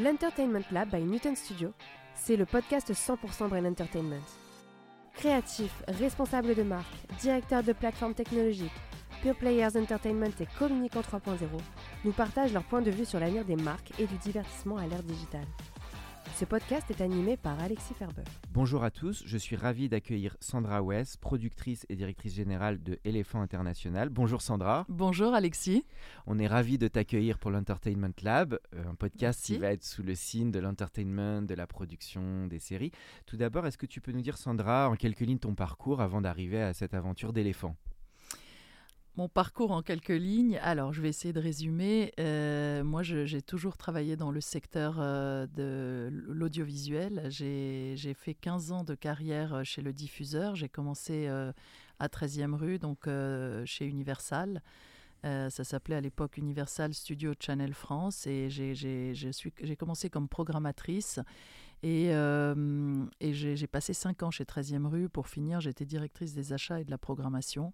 L'Entertainment Lab by Newton Studio, c'est le podcast 100% Brain Entertainment. Créatifs, responsables de marque, directeurs de plateformes technologiques, Pure Players Entertainment et Communicant 3.0 nous partagent leur point de vue sur l'avenir des marques et du divertissement à l'ère digitale. Ce podcast est animé par Alexis Ferber. Bonjour à tous, je suis ravi d'accueillir Sandra West, productrice et directrice générale de Elephant International. Bonjour Sandra. Bonjour Alexis. On est ravi de t'accueillir pour l'Entertainment Lab, euh, un podcast Merci. qui va être sous le signe de l'entertainment, de la production, des séries. Tout d'abord, est-ce que tu peux nous dire Sandra en quelques lignes ton parcours avant d'arriver à cette aventure d'éléphant Mon parcours en quelques lignes. Alors, je vais essayer de résumer. Euh, moi, j'ai toujours travaillé dans le secteur euh, de l'audiovisuel. J'ai fait 15 ans de carrière euh, chez le diffuseur. J'ai commencé à 13e rue, donc chez Universal. Ça s'appelait à l'époque Universal Studio Channel France et j'ai- commencé comme programmatrice et, et j'ai passé 5 ans chez 13e rue. Pour finir, j'étais directrice des achats et de la programmation.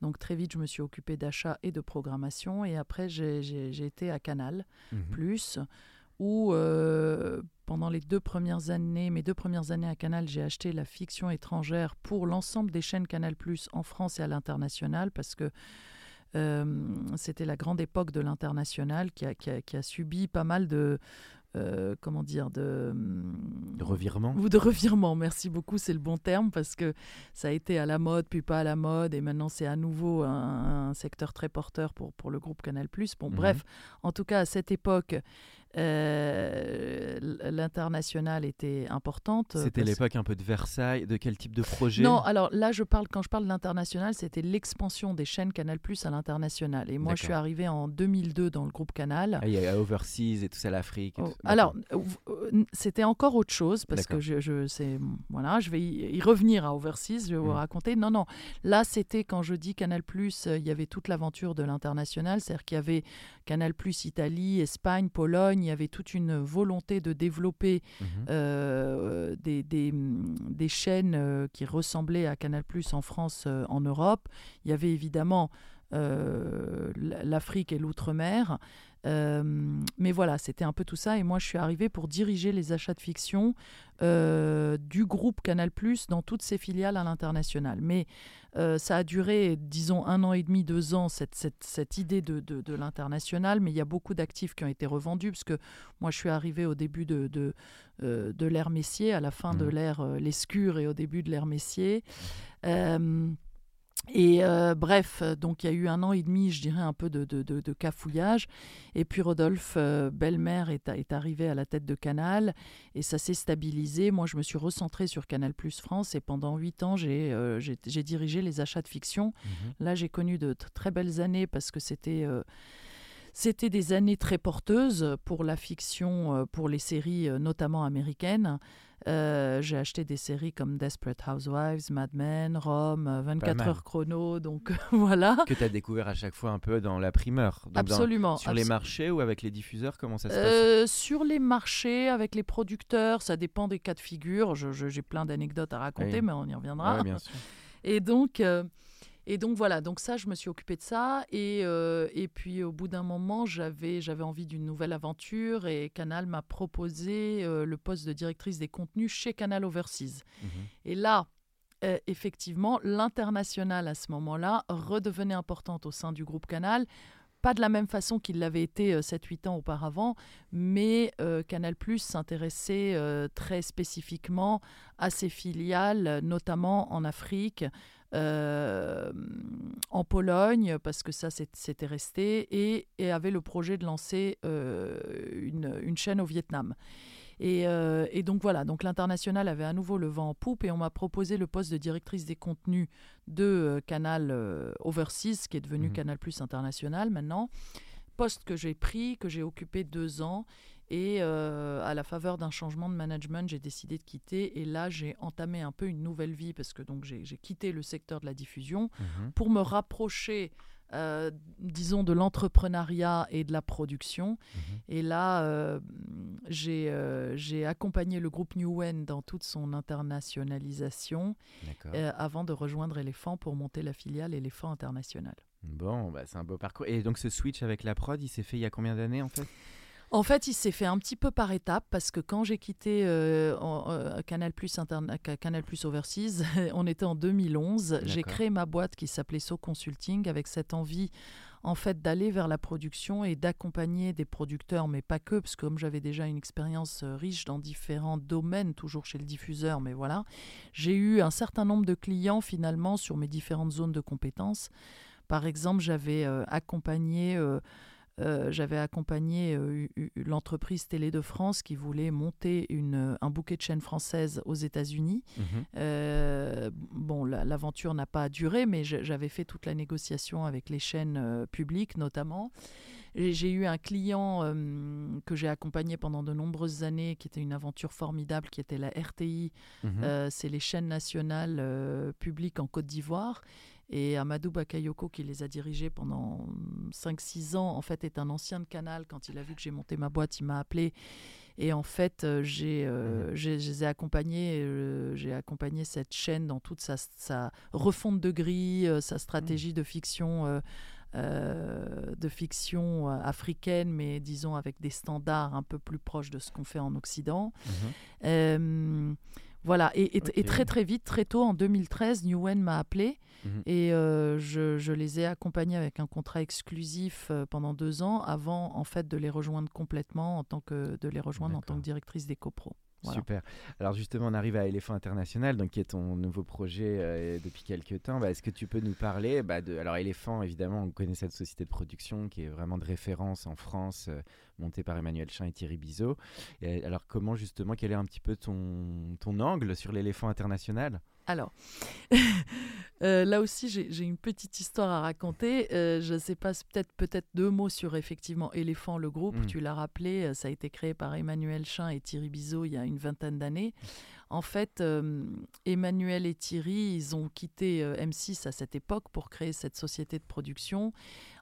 Donc très vite, je me suis occupée d'achat et de programmation. Et après, j'ai- été à Canal, Mhm. plus, où euh, pendant les deux premières années, mes deux premières années à Canal, j'ai acheté la fiction étrangère pour l'ensemble des chaînes Canal Plus en France et à l'international, parce que euh, c'était la grande époque de l'international qui a, qui a- qui a subi pas mal de... euh, comment dire de, De revirement ou de revirement, merci beaucoup, c'est le bon terme parce que ça a été à la mode, puis pas à la mode, et maintenant c'est à nouveau un, un secteur très porteur pour, pour le groupe Canal+. Bon, Mhm. bref, en tout cas, à cette époque, euh, l'international était importante. C'était parce- l'époque un peu de Versailles. De quel type de projet? Non, alors là, je parle, quand je parle de l'international, c'était l'expansion des chaînes Canal+, à l'international. Et moi, je suis arrivée en 2002 dans le groupe Canal. Ah, Il y a Overseas et tout ça, l'Afrique. Oh, Alors, euh, euh, c'était encore autre chose parce que je, je voilà, je vais y, revenir à Overseas, je vais vous Mhm. raconter. Non, non, là c'était quand je dis Canal euh, il y avait toute l'aventure de l'international, c'est-à-dire qu'il y avait Canal Italie, Espagne, Pologne, il y avait toute une volonté de développer Mhm. euh, des, des, des chaînes euh, qui ressemblaient à Canal en France, euh, en Europe. Il y avait évidemment l'Afrique et l'outre-mer. Euh, mais voilà, c'était un peu tout ça. Et moi, je suis arrivée pour diriger les achats de fiction euh, du groupe Canal dans toutes ses filiales à l'international. Mais euh, ça a duré, disons, un an et demi, deux ans, cette, cette, cette idée de, de, de l'international. Mais il y a beaucoup d'actifs qui ont été revendus, parce que moi, je suis arrivée au début de, de, de l'ère Messier, à la fin de Mhm. l'ère Lescure et au début de l'ère Messier. Et euh, bref, donc il y a eu un an et demi, je dirais, un peu de, de, de- de cafouillage. Et puis Rodolphe euh, Belmer est, est arrivé à la tête de Canal et ça s'est stabilisé. Moi, je me suis recentrée sur Canal Plus France et pendant huit ans, j'ai euh, dirigé les achats de fiction. Mhm. Là, j'ai connu de très belles années parce que c'était euh, c'était des années très porteuses pour la fiction, euh, pour les séries euh, notamment américaines. Euh, j'ai acheté des séries comme Desperate Housewives, Mad Men, Rome, euh, 24 mal. heures chrono, donc voilà. Que tu as découvert à chaque fois un peu dans la primeur. Donc, dans- Absolument. Sur les marchés ou avec les diffuseurs, comment ça se passe? Euh, sur les marchés, avec les producteurs, ça dépend des cas de figure. J'ai plein d'anecdotes à raconter, Oui. mais on y reviendra. Ouais, bien sûr. Et donc, euh, et donc voilà, donc ça, je me suis occupée de ça. Et, euh, et puis au bout d'un moment, j'avais j'avais envie d'une nouvelle aventure et Canal m'a proposé euh, le poste de directrice des contenus chez Canal Overseas. Mhm. Et là, euh, effectivement, l'international à ce moment-là redevenait importante au sein du groupe Canal. Pas de la même façon qu'il l'avait été euh, 7-8 ans auparavant, mais euh, Canal Plus s'intéressait euh, très spécifiquement à ses filiales, notamment en Afrique, en Pologne, parce que ça c'était resté, et, et avait le projet de lancer euh, une, une chaîne au Vietnam. Et, euh, et donc voilà, donc l'international avait à nouveau le vent en poupe et on m'a proposé le poste de directrice des contenus de euh, Canal euh, Overseas, qui est devenu Mhm. Canal Plus International maintenant, poste que j'ai pris, que j'ai occupé deux ans. Et euh, à la faveur d'un changement de management, j'ai décidé de quitter. Et là, j'ai entamé un peu une nouvelle vie parce que donc j'ai quitté le secteur de la diffusion Mhm. pour me rapprocher, euh, disons, de l'entrepreneuriat et de la production. Mhm. Et là, euh, j'ai euh, j'ai accompagné le groupe Newen dans toute son internationalisation avant de rejoindre Elephant pour monter la filiale Elephant International. Bon, bah, c'est un beau parcours. Et donc ce switch avec la prod, il s'est fait il y a combien d'années en fait? En fait, il s'est fait un petit peu par étapes parce que quand j'ai quitté euh, en- euh, Canal Plus Canal Plus Overseas, on était en 2011. J'ai créé ma boîte qui s'appelait So Consulting avec cette envie en fait d'aller vers la production et d'accompagner des producteurs, mais pas que, parce que comme j'avais déjà une expérience euh, riche dans différents domaines, toujours chez le diffuseur, mais voilà, j'ai eu un certain nombre de clients finalement sur mes différentes zones de compétences. Par exemple, j'avais euh, accompagné euh, euh, j'avais accompagné euh, l'entreprise Télé de France qui voulait monter une, euh, un bouquet de chaînes françaises aux États-Unis. Mhm. Euh, bon, la- l'aventure n'a pas duré, mais j'avais fait toute la négociation avec les chaînes publiques notamment. J'ai eu un client euh, que j'ai accompagné pendant de nombreuses années, qui était une aventure formidable, qui était la RTI. Mhm. Euh, C'est les chaînes nationales euh, publiques en Côte d'Ivoire. Et Amadou Bakayoko, qui les a dirigées pendant 5-6 ans, en fait, est un ancien de Canal. Quand il a vu que j'ai monté ma boîte, il m'a appelé. Et en fait, euh, j'ai, euh, j'ai- je les ai accompagnés, euh, j'ai accompagné cette chaîne dans toute sa, sa refonte de grille, euh, sa stratégie de fiction, euh, euh, de fiction euh, africaine, mais disons avec des standards un peu plus proches de ce qu'on fait en Occident. Mhm. Euh, voilà, et, et- et Ok. très très vite, très tôt, en 2013, Newen m'a appelé Mhm. et euh, je, je les ai accompagnés avec un contrat exclusif euh, pendant deux ans avant en fait de les rejoindre complètement en tant que de les rejoindre en tant que directrice des copros. Super. Alors justement, on arrive à Éléphant International, donc qui est ton nouveau projet euh, depuis quelques temps. Bah, Est-ce que tu peux nous parler bah, de... Alors Éléphant, évidemment, on connaît cette société de production qui est vraiment de référence en France, euh, montée par Emmanuel Chin et Thierry Bizot. Alors comment justement, quel est un petit peu ton, ton angle sur l'Éléphant International? Alors, euh, là aussi, j'ai une petite histoire à raconter. Euh, je ne sais pas, peut-être peut-être deux mots sur effectivement Éléphant, le groupe. Mm. Tu l'as rappelé, euh, ça a été créé par Emmanuel Chin et Thierry Bizot il y a une vingtaine d'années. En fait, euh, Emmanuel et Thierry, ils ont quitté euh, M6 à cette époque pour créer cette société de production.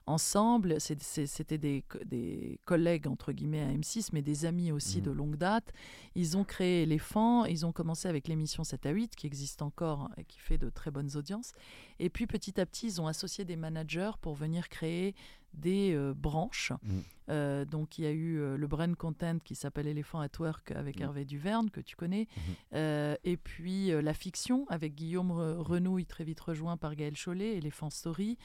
Ensemble, c'était des, co- des collègues, entre guillemets, à M6, mais des amis aussi de longue date. Ils ont créé Éléphant, ils ont commencé avec l'émission 7 à 8, qui existe encore et qui fait de très bonnes audiences. Et puis petit à petit, ils ont associé des managers pour venir créer des euh, branches. Mhm. Euh, donc il y a eu euh, le brand content qui s'appelle Elephant at Work avec Mhm. Hervé Duverne, que tu connais. Et puis la fiction avec Guillaume Re- Renouille, très vite rejoint par Gaël Chollet, Elephant Story.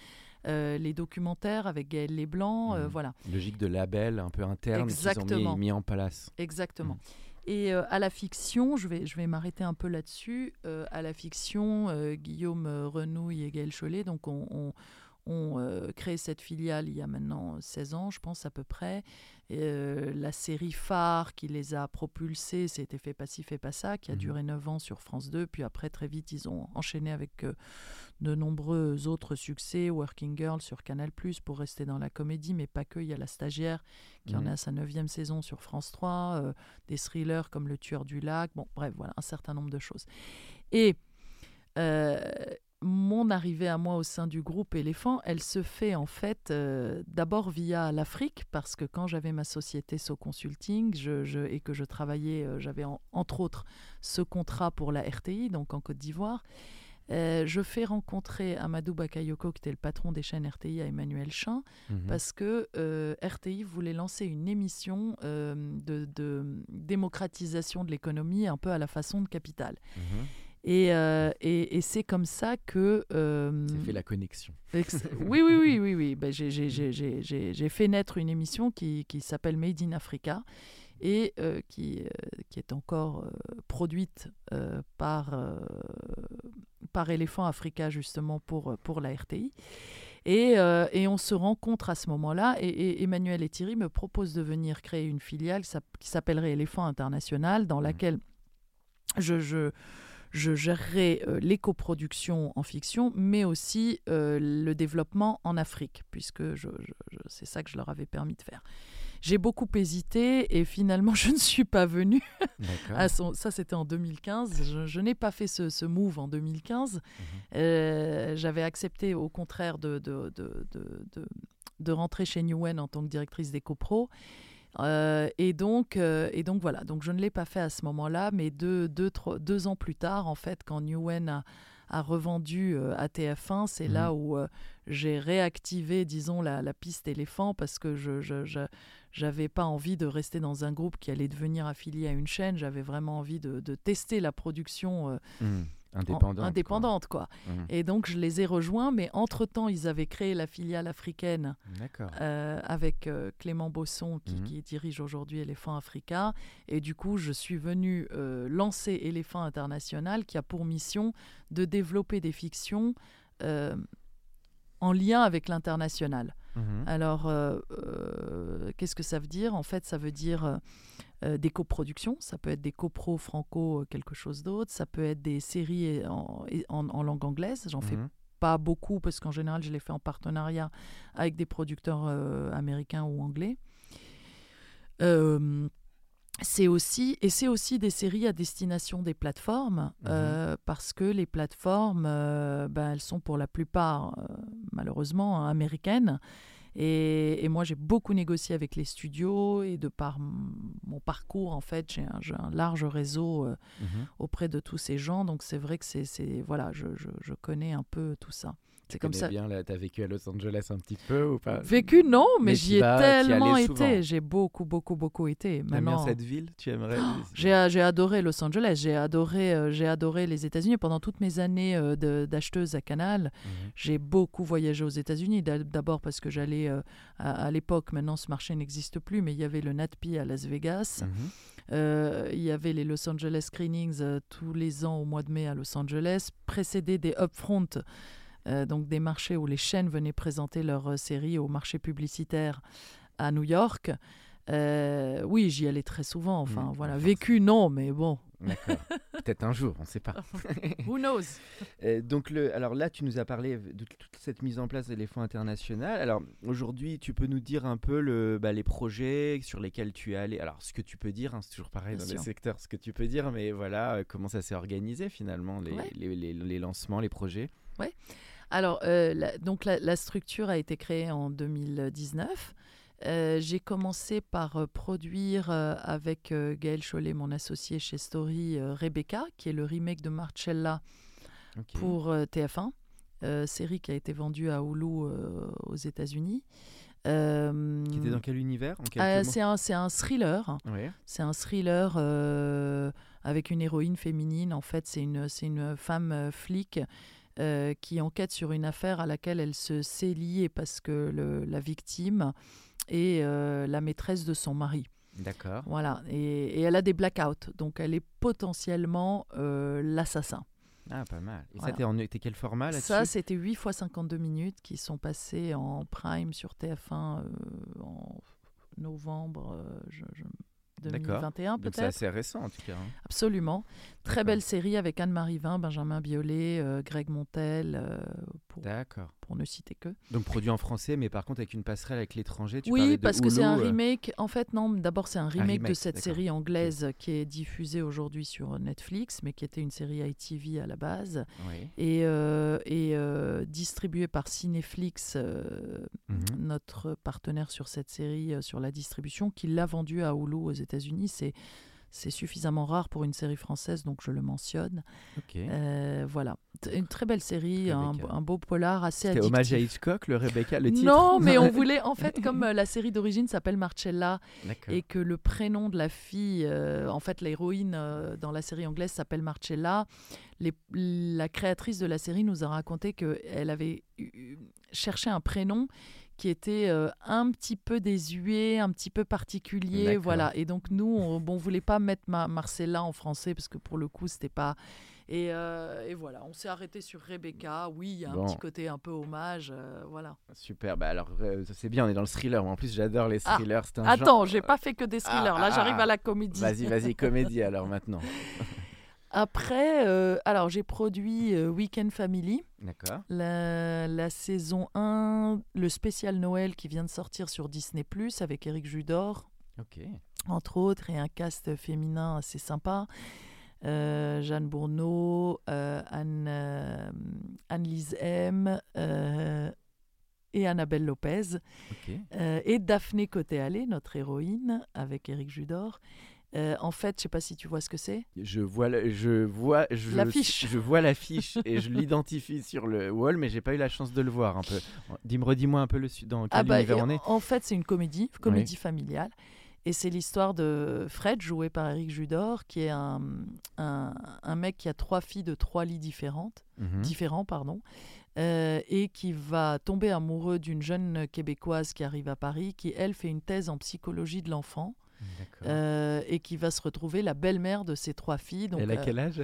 Euh, les documentaires avec Gaël Leblanc, euh, Mhm. voilà. Logique de label un peu interne qu'ils ont Exactement. mis, mis en place. Exactement. Mm. Et euh, à la fiction, je vais, je vais m'arrêter un peu là-dessus. à la fiction, Guillaume Renouille et Gaël Chollet, donc on, on- on, euh, créé cette filiale il y a maintenant 16 ans, je pense à peu près. Et, euh, la série phare qui les a propulsés, c'était Fait pas ci, fait pas ça, qui a Mhm. duré 9 ans sur France 2. Puis après, très vite, ils ont enchaîné avec euh, de nombreux autres succès. Working Girl sur Canal, pour rester dans la comédie, mais pas que. Il y a La Stagiaire qui en est à sa neuvième saison sur France 3, euh, des thrillers comme Le Tueur du Lac, bon bref, voilà, un certain nombre de choses. Et euh, mon arrivée à moi au sein du groupe Éléphant, elle se fait en fait euh, d'abord via l'Afrique, parce que quand j'avais ma société So Consulting je, je- et que je travaillais, euh, j'avais en- entre autres ce contrat pour la RTI, donc en Côte d'Ivoire. Euh, je fais rencontrer Amadou Bakayoko, qui était le patron des chaînes RTI, à Emmanuel Chin, Mhm. parce que euh, RTI voulait lancer une émission euh, de, de démocratisation de l'économie un peu à la façon de Capital. Mhm. Et, euh, et, et c'est comme ça que... euh, C'est fait la connexion. ex- oui, oui, oui, oui, oui. Ben, j'ai- fait naître une émission qui, qui s'appelle Made in Africa et euh, qui, euh, qui est encore produite par, par Elephant Africa justement pour, pour la RTI. Et, et on se rencontre à ce moment-là et, et Emmanuel et Thierry me proposent de venir créer une filiale qui s'app- qui s'appellerait Elephant International dans Mhm. laquelle je, je, je gérerai euh, l'éco-production en fiction, mais aussi euh, le développement en Afrique, puisque je, c'est ça que je leur avais permis de faire. J'ai beaucoup hésité et finalement je ne suis pas venue. ça c'était en 2015. Je, n'ai pas fait ce, move en 2015. Mhm. Euh, j'avais accepté au contraire de, de, de, de, de rentrer chez Newen en tant que directrice d'éco-pro. Euh, et, donc, euh, et donc voilà, donc je ne l'ai pas fait à ce moment-là, mais deux, deux, deux ans plus tard, en fait, quand Newen a, a revendu euh, à TF1, c'est là mmh. où j'ai réactivé, disons, la, la, piste éléphant parce que je, j'avais pas envie de rester dans un groupe qui allait devenir affilié à une chaîne. J'avais vraiment envie de, de tester la production. Mmh. Indépendante. indépendante, quoi. Mmh. Et donc, je les ai rejoints, mais entre-temps, ils avaient créé la filiale africaine euh, avec euh, Clément Bosson, qui, mmh. dirige aujourd'hui Éléphant Africa. Et du coup, je suis venue euh, lancer Éléphant International, qui a pour mission de développer des fictions en lien avec l'international. Mmh. Alors, qu'est-ce que ça veut dire? En fait, ça veut dire euh, des coproductions, ça peut être des copros franco, euh, quelque chose d'autre, ça peut être des séries en, en, langue anglaise, j'en fais mhm. pas beaucoup parce qu'en général je les fais en partenariat avec des producteurs euh, américains ou anglais. c'est aussi et c'est aussi des séries à destination des plateformes mhm. parce que les plateformes ben, elles sont pour la plupart malheureusement américaines et, moi, j'ai beaucoup négocié avec les studios et de par mon parcours, en fait, j'ai un, large réseau euh, mhm. auprès de tous ces gens. Donc, c'est vrai que c'est, voilà, je, je, connais un peu tout ça. C'est comme ça. bien, là, as vécu à Los Angeles un petit peu ou pas? Vécu, non, mais, j'y ai tellement été. J'ai beaucoup, beaucoup, beaucoup été. Maintenant, bien cette ville? Tu aimerais J'ai adoré Los Angeles. J'ai adoré, euh, j'ai adoré les États-Unis. Pendant toutes mes années euh, d'acheteuse à Canal, mhm. j'ai beaucoup voyagé aux États-Unis. D'abord parce que j'allais euh, à, l'époque, maintenant ce marché n'existe plus, mais il y avait le NatPi à Las Vegas. Mhm. il y avait les Los Angeles Screenings tous les ans au mois de mai à Los Angeles, précédés des Upfront euh, donc des marchés où les chaînes venaient présenter leurs euh, séries au marché publicitaire à New York. Euh, oui, j'y allais très souvent. Enfin, mmh, voilà, vécu non, mais bon. D'accord. Peut-être un jour, on ne sait pas. Who knows? Donc, le, alors là, tu nous as parlé de toute cette mise en place d'éléphants international. Alors, aujourd'hui, tu peux nous dire un peu le, bah, les projets sur lesquels tu es allé? Alors, ce que tu peux dire, hein, c'est toujours pareil dans les secteurs, ce que tu peux dire, mais voilà, comment ça s'est organisé finalement, les, les, les, lancements, les projets? Oui. Alors, euh, la, donc la, structure a été créée en 2019. Euh, j'ai commencé par euh, produire avec Gaël Chollet, mon associé chez Story, Rebecca, qui est le remake de Marcella pour TF1, série qui a été vendue à Hulu aux États-Unis. qui était dans quel univers C'est un, un, thriller. C'est un thriller avec une héroïne féminine. En fait, c'est une, une femme flic euh, qui enquête sur une affaire à laquelle elle se sait liée parce que le, la victime est euh, la maîtresse de son mari. D'accord. Voilà, et, elle a des blackouts, donc elle est potentiellement euh, l'assassin. Ah, pas mal. Et ça, t'es quel format là-dessus? Ça, c'était 8 fois 52 minutes qui sont passées en prime sur TF1 en novembre. je 2021 peut-être. C'est assez récent en tout cas. Hein. Absolument. Très belle série avec Anne-Marie Vin, Benjamin Biolay, euh, Greg Montel, euh, pour, pour ne citer que. Donc produit en français, mais par contre avec une passerelle avec l'étranger. Oui, parce que c'est un euh. remake. En fait, non, d'abord c'est un remake, de cette série anglaise qui est diffusée aujourd'hui sur Netflix, mais qui était une série ITV à la base. Et, et distribuée par Cineflix, mhm. notre partenaire sur cette série, sur la distribution, qui l'a vendue à Hulu aux États-Unis. C'est c'est suffisamment rare pour une série française, donc je le mentionne. Euh, voilà, une très belle série, un, beau polar assez addictif. Hommage à Hitchcock, le Rebecca, le titre Non, mais on voulait, en fait, comme euh, la série d'origine s'appelle Marcella, et que le prénom de la fille, euh, en fait, l'héroïne dans la série anglaise s'appelle Marcella, les, la créatrice de la série nous a raconté qu'elle avait cherché un prénom qui était euh, un petit peu désuet, un petit peu particulier, voilà. Et donc nous, on, bon, voulait pas mettre Marcella en français parce que pour le coup, c'était pas. Et, euh, et, voilà, on s'est arrêté sur Rebecca. Oui, il y a un petit côté un peu hommage, euh, voilà. Super. Bah alors c'est bien, on est dans le thriller. En plus, j'adore les ah, thrillers. Un attends, j'ai pas fait que des thrillers. Là, ah, j'arrive ah, à la comédie. Vas-y, vas-y, comédie alors maintenant. Après, euh, alors j'ai produit euh, Weekend Family, D'accord. la, la saison 1, le spécial Noël qui vient de sortir sur Disney Plus avec Eric Judor, Ok. entre autres, et un cast féminin assez sympa. Euh, Jeanne Bourneau, Anne, Anne-Lise M et Annabelle Lopez. Ok. Euh, et Daphné Côté-Allée, notre héroïne, avec Eric Judor. Euh, en fait, je sais pas si tu vois ce que c'est. Je vois, le- je vois, je, L'affiche. Je vois l'affiche et je l'identifie sur le wall, mais j'ai pas eu la chance de le voir un peu. Dis-moi, redis-moi un peu le dans quel Ah bah, univers on est. en fait, c'est une comédie, comédie familiale. Et c'est l'histoire de Fred, joué par Eric Judor, qui est un, un, un mec qui a trois filles de trois lits différentes, Mhm. différents, pardon, euh, et qui va tomber amoureux d'une jeune québécoise qui arrive à Paris, qui elle fait une thèse en psychologie de l'enfant. Euh, et qui va se retrouver la belle-mère de ses trois filles. Donc, Elle a euh, quel âge?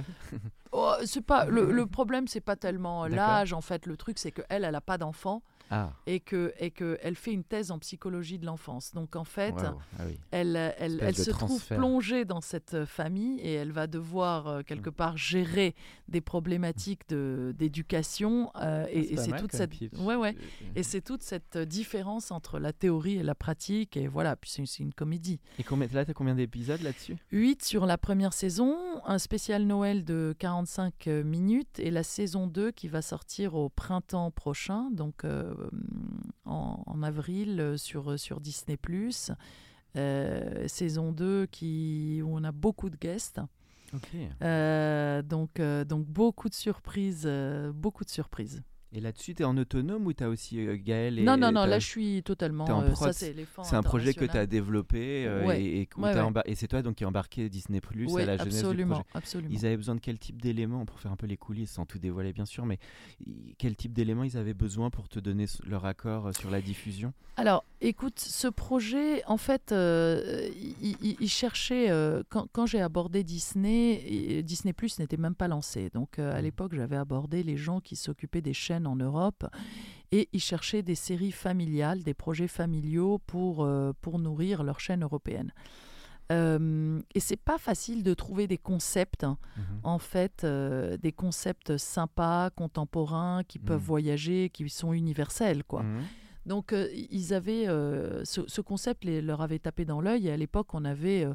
Oh, c'est pas le, le problème, c'est pas tellement l'âge. En fait, le truc, c'est que elle, elle a pas d'enfant Ah. et que et que elle fait une thèse en psychologie de l'enfance. Donc en fait. Ah oui. elle, elle, se trouve plongée dans cette euh, famille et elle va devoir euh, quelque part gérer des problématiques de d'éducation euh, et, c'est et toute cette ouais ouais Euh, et c'est toute cette euh, différence entre la théorie et la pratique et voilà puis c'est une comédie. Et combien, là, t'as combien d'épisodes là-dessus? 8 sur la première saison, un spécial Noël de 45 minutes et la saison 2 qui va sortir au printemps prochain, donc euh, en, en avril euh, sur, sur Disney ⁇ euh, saison 2 qui, où on a beaucoup de guests. Euh, donc, euh, donc beaucoup de surprises, euh, beaucoup de surprises. Et là-dessus, t'es en autonome ou t'as aussi euh, Gaël et non, non, non, là je suis totalement. t'es en euh, prod, ça, c'est un projet que tu as développé euh, Ouais. et, et Ouais, t'as ouais. embar- et c'est toi donc qui as embarqué Disney Plus à la jeunesse du absolument, projet. absolument. Ils avaient besoin de quel type d'éléments pour faire un peu les coulisses sans tout dévoiler bien sûr, mais quel type d'éléments ils avaient besoin pour te donner leur accord euh, sur la diffusion? Alors, écoute, ce projet, en fait, euh, il, cherchait, quand, quand j'ai abordé Disney, Disney Plus n'était même pas lancé. Donc, à Mm. l'époque, j'avais abordé les gens qui s'occupaient des chaînes en Europe et ils cherchaient des séries familiales, des projets familiaux pour, euh, pour nourrir leur chaîne européenne. Euh, et c'est pas facile de trouver des concepts hein, en fait euh, des concepts sympas, contemporains, qui peuvent Mhm. voyager, qui sont universels, quoi. Mhm. Donc, ils avaient ce, ce concept les, leur avait tapé dans l'œil. Et à l'époque, on avait,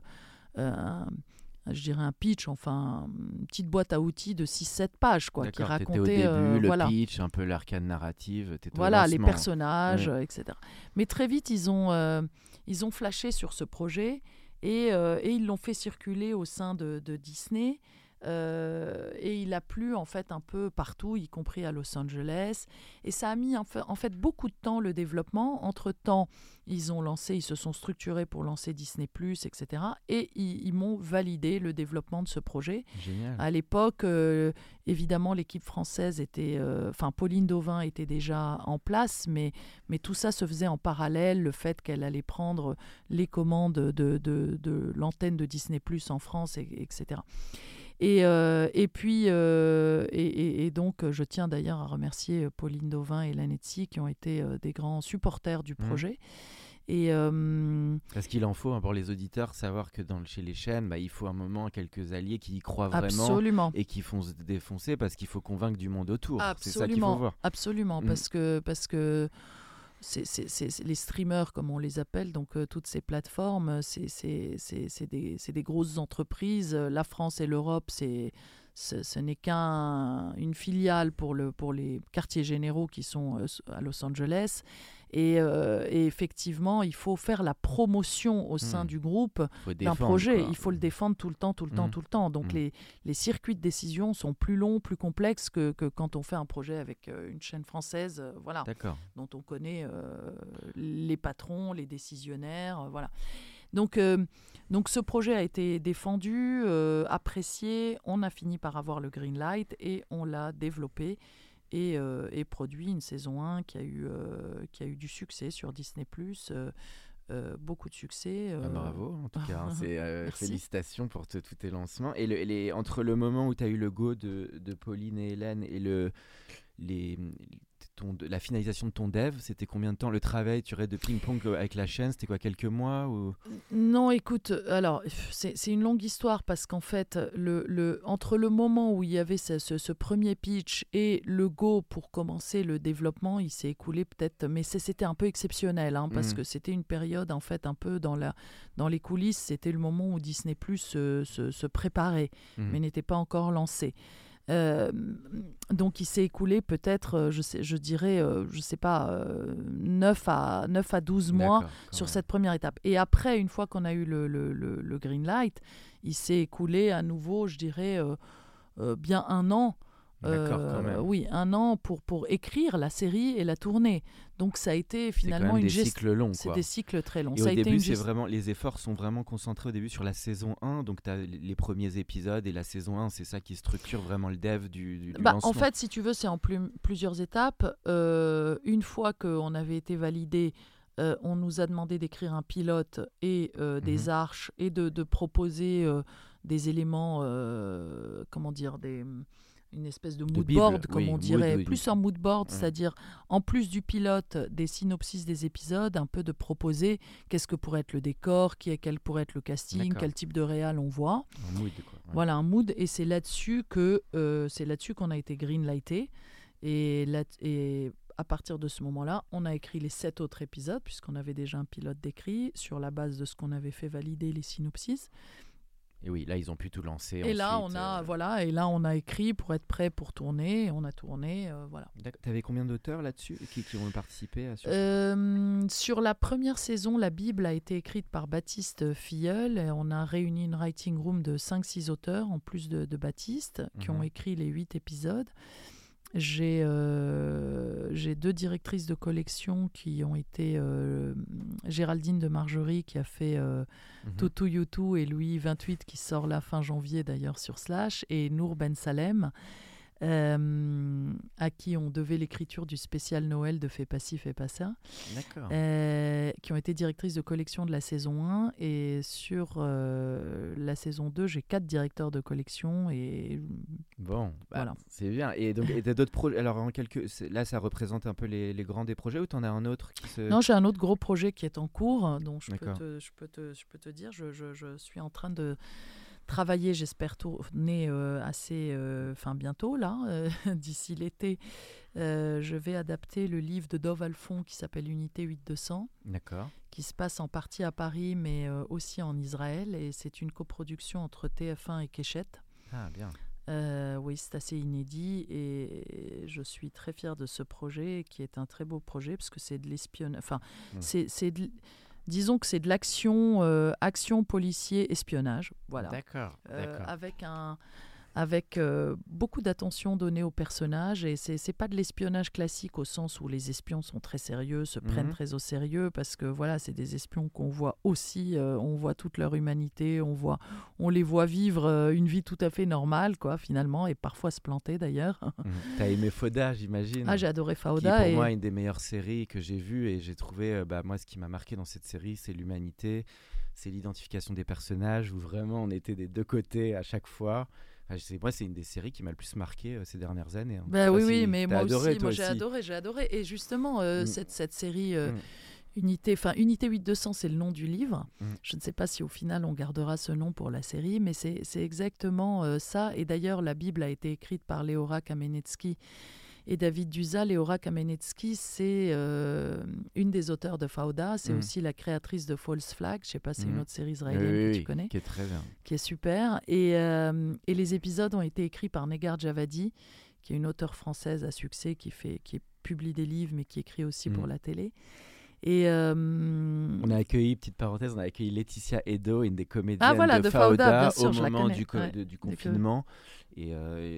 un- je dirais, un pitch, enfin, une petite boîte à outils de 6-7 pages, quoi, qui racontait, au début, euh, le voilà, pitch, un peu l'arcade narrative. voilà les personnages, etc. Mais très vite, ils ont, euh, ils ont flashé sur ce projet et, euh, et ils l'ont fait circuler au sein de, de Disney. Euh, et il a plu en fait un peu partout, y compris à Los Angeles. Et ça a mis en fait, en fait beaucoup de temps le développement. Entre temps, ils ont lancé, ils se sont structurés pour lancer Disney etc. Et ils, ils m'ont validé le développement de ce projet. Génial. À l'époque, euh, évidemment, l'équipe française était, euh, enfin, Pauline Dauvin était déjà en place, mais, mais tout ça se faisait en parallèle. Le fait qu'elle allait prendre les commandes de, de, de l'antenne de Disney Plus en France, et- etc. Et, euh, et puis, euh, et, et- et donc, je tiens d'ailleurs à remercier Pauline Dauvin et Lanetti qui ont été euh, des grands supporters du Mhm. projet. Et euh, Parce qu'il en faut hein, pour les auditeurs savoir que dans, chez les chaînes, bah, il faut un moment quelques alliés qui y croient vraiment absolument. et qui font se défoncer parce qu'il faut convaincre du monde autour. C'est ça qu'il faut Absolument, voir. absolument, Mm. parce que parce que c'est les streamers comme on les appelle, donc euh, toutes ces plateformes, euh, c'est des, grosses entreprises. Euh, La France et l'Europe, ce, ce n'est qu'une filiale pour, le, pour les quartiers généraux qui sont à Los Angeles. Et, euh, et effectivement, il faut faire la promotion au sein Mm. du groupe d'un projet. quoi. Il faut le défendre tout le temps, tout le temps, Mhm. tout le temps. Donc Mhm. les, les circuits de décision sont plus longs, plus complexes que, que quand on fait un projet avec euh, une chaîne française, euh, voilà, dont on connaît euh, les patrons, les décisionnaires, voilà. Donc, donc ce projet a été défendu, apprécié. On a fini par avoir le green light et on l'a développé et, euh, et produit une saison 1 qui a eu, euh, qui a eu du succès sur Disney+. Euh, beaucoup de succès. Ah, bravo, en tout cas. hein, euh, félicitations pour te- tous tes lancements. Et le- les, entre le moment où tu as eu le go de, de Pauline et Hélène et le, les, ton, la finalisation de ton dev, c'était combien de temps Le travail, tu de ping-pong euh, avec la chaîne, c'était quoi, quelques mois ou... Non, écoute, alors, c'est une longue histoire parce qu'en fait, le, le, entre le moment où il y avait ce, ce, premier pitch et le go pour commencer le développement, il s'est écoulé peut-être, mais c'était un peu exceptionnel hein, parce mmh. que c'était une période, en fait, un peu dans, la, dans les coulisses, c'était le moment où Disney Plus se, se, se préparait, mmh. mais n'était pas encore lancé. Euh, donc il s'est écoulé peut-être, euh, je, sais, je dirais, euh, je sais pas, 9, à, 9 à 12 mois sur cette première étape. Et après, une fois qu'on a eu le, le, le, green light, il s'est écoulé à nouveau, je dirais, bien un an euh, oui, un an pour, pour écrire la série et la tourner. Donc ça a été finalement une des cycles longs. C'est des cycles très longs. Et ça au début, c'est vraiment les efforts sont vraiment concentrés au début sur la saison 1. Donc tu as les premiers épisodes et la saison 1, c'est ça qui structure vraiment le dev du, du, bah, lancement. En fait, si tu veux, c'est en plusieurs étapes. Euh, une fois qu'on avait été validé, euh, on nous a demandé d'écrire un pilote et des mhm. arches et de, de proposer des éléments, comment dire, des une espèce de mood board, comme on dirait, plus un mood board, c'est-à-dire en plus du pilote, des synopsis des épisodes, un peu de proposer qu'est-ce que pourrait être le décor, qui est, quel pourrait être le casting, quel type de réal on voit. Un mood, Voilà, un mood, et c'est là-dessus que euh, c'est là-dessus qu'on a été greenlighté. Et, là, et à partir de ce moment-là, on a écrit les sept autres épisodes, puisqu'on avait déjà un pilote décrit sur la base de ce qu'on avait fait valider les synopsis. Et oui, là, ils ont pu tout lancer. Et là, on a, euh, voilà, et là, on a écrit pour être prêt pour tourner. On a tourné, euh, voilà. Tu avais combien d'auteurs là-dessus qui, qui, ont participé à euh, Sur la première saison, la Bible a été écrite par Baptiste Filleul. Et on a réuni une writing room de 5-6 auteurs, en plus de, Baptiste, qui ont mhm. écrit les 8 épisodes. J'ai euh, deux directrices de collection qui ont été euh, Géraldine de Margerie qui a fait mmh. Youtou et Louis 28 qui sort la fin janvier d'ailleurs sur Slash et Nour Ben Salem euh, à qui on devait l'écriture du spécial Noël de Fait Passif Fait pas ça, euh, qui ont été directrices de collection de la saison 1. Et sur euh, la saison 2, j'ai quatre directeurs de collection. Et... Bon, bah, voilà. c'est bien. Et donc, tu as d'autres projets? Alors, en quelques... là, ça représente un peu les, les grands des projets ou tu en as un autre qui se... Non, j'ai un autre gros projet qui est en cours, dont je, peux te, je, peux te, je peux te dire. je, je, je suis en train de travailler, j'espère tourner euh, assez, euh, enfin bientôt là, euh, d'ici l'été. je vais adapter le livre de Dov Alphon qui s'appelle Unité 8200. D'accord. Qui se passe en partie à Paris, mais aussi en Israël. Et c'est une coproduction entre TF1 et Keshet. Ah, bien. oui, c'est assez inédit et je suis très fier de ce projet qui est un très beau projet parce que c'est de l'espionnage. Enfin, mmh. c'est de disons que c'est de l'action, euh, action policier, espionnage. Voilà. D'accord. Euh, avec un, avec euh, beaucoup d'attention donnée aux personnages. Et c'est n'est pas de l'espionnage classique au sens où les espions sont très sérieux, se prennent mhm. très au sérieux, parce que voilà, c'est des espions qu'on voit aussi, euh, on voit toute leur humanité, on, voit, on les voit vivre euh, une vie tout à fait normale, quoi, finalement, et parfois se planter d'ailleurs. Mhm. T'as aimé Fauda, j'imagine Ah, j'ai adoré Fauda. Qui pour moi une des meilleures séries que j'ai vues, et j'ai trouvé, bah, moi, ce qui m'a marqué dans cette série, c'est l'humanité, c'est l'identification des personnages, où vraiment on était des deux côtés à chaque fois moi, c'est une des séries qui m'a le plus marqué euh, ces dernières années. Hein. Bah, oui, oui, mais moi aussi, moi j'ai adoré, j'ai adoré. Et justement, euh, mm. cette, cette, série euh, mm. Unité, enfin Unité 8200, c'est le nom du livre. Mm. Je ne sais pas si au final on gardera ce nom pour la série, mais c'est exactement ça. Et d'ailleurs, la Bible a été écrite par Leora Kamenetsky et David Duzal et Aura Kamenetsky, c'est euh, une des auteurs de Fauda. C'est mm. aussi la créatrice de False Flag. Je sais pas, c'est une mm. autre série israélienne que tu connais. Qui est très bien. Qui est super. Et, euh, et, les épisodes ont été écrits par Negar Javadi, qui est une auteure française à succès qui, fait, qui publie des livres, mais qui écrit aussi pour mm. la télé. Et euh, on a accueilli, petite parenthèse, on a accueilli Laetitia Edo, une des comédiennes ah, voilà, de, Fauda, au moment du, du, confinement. Et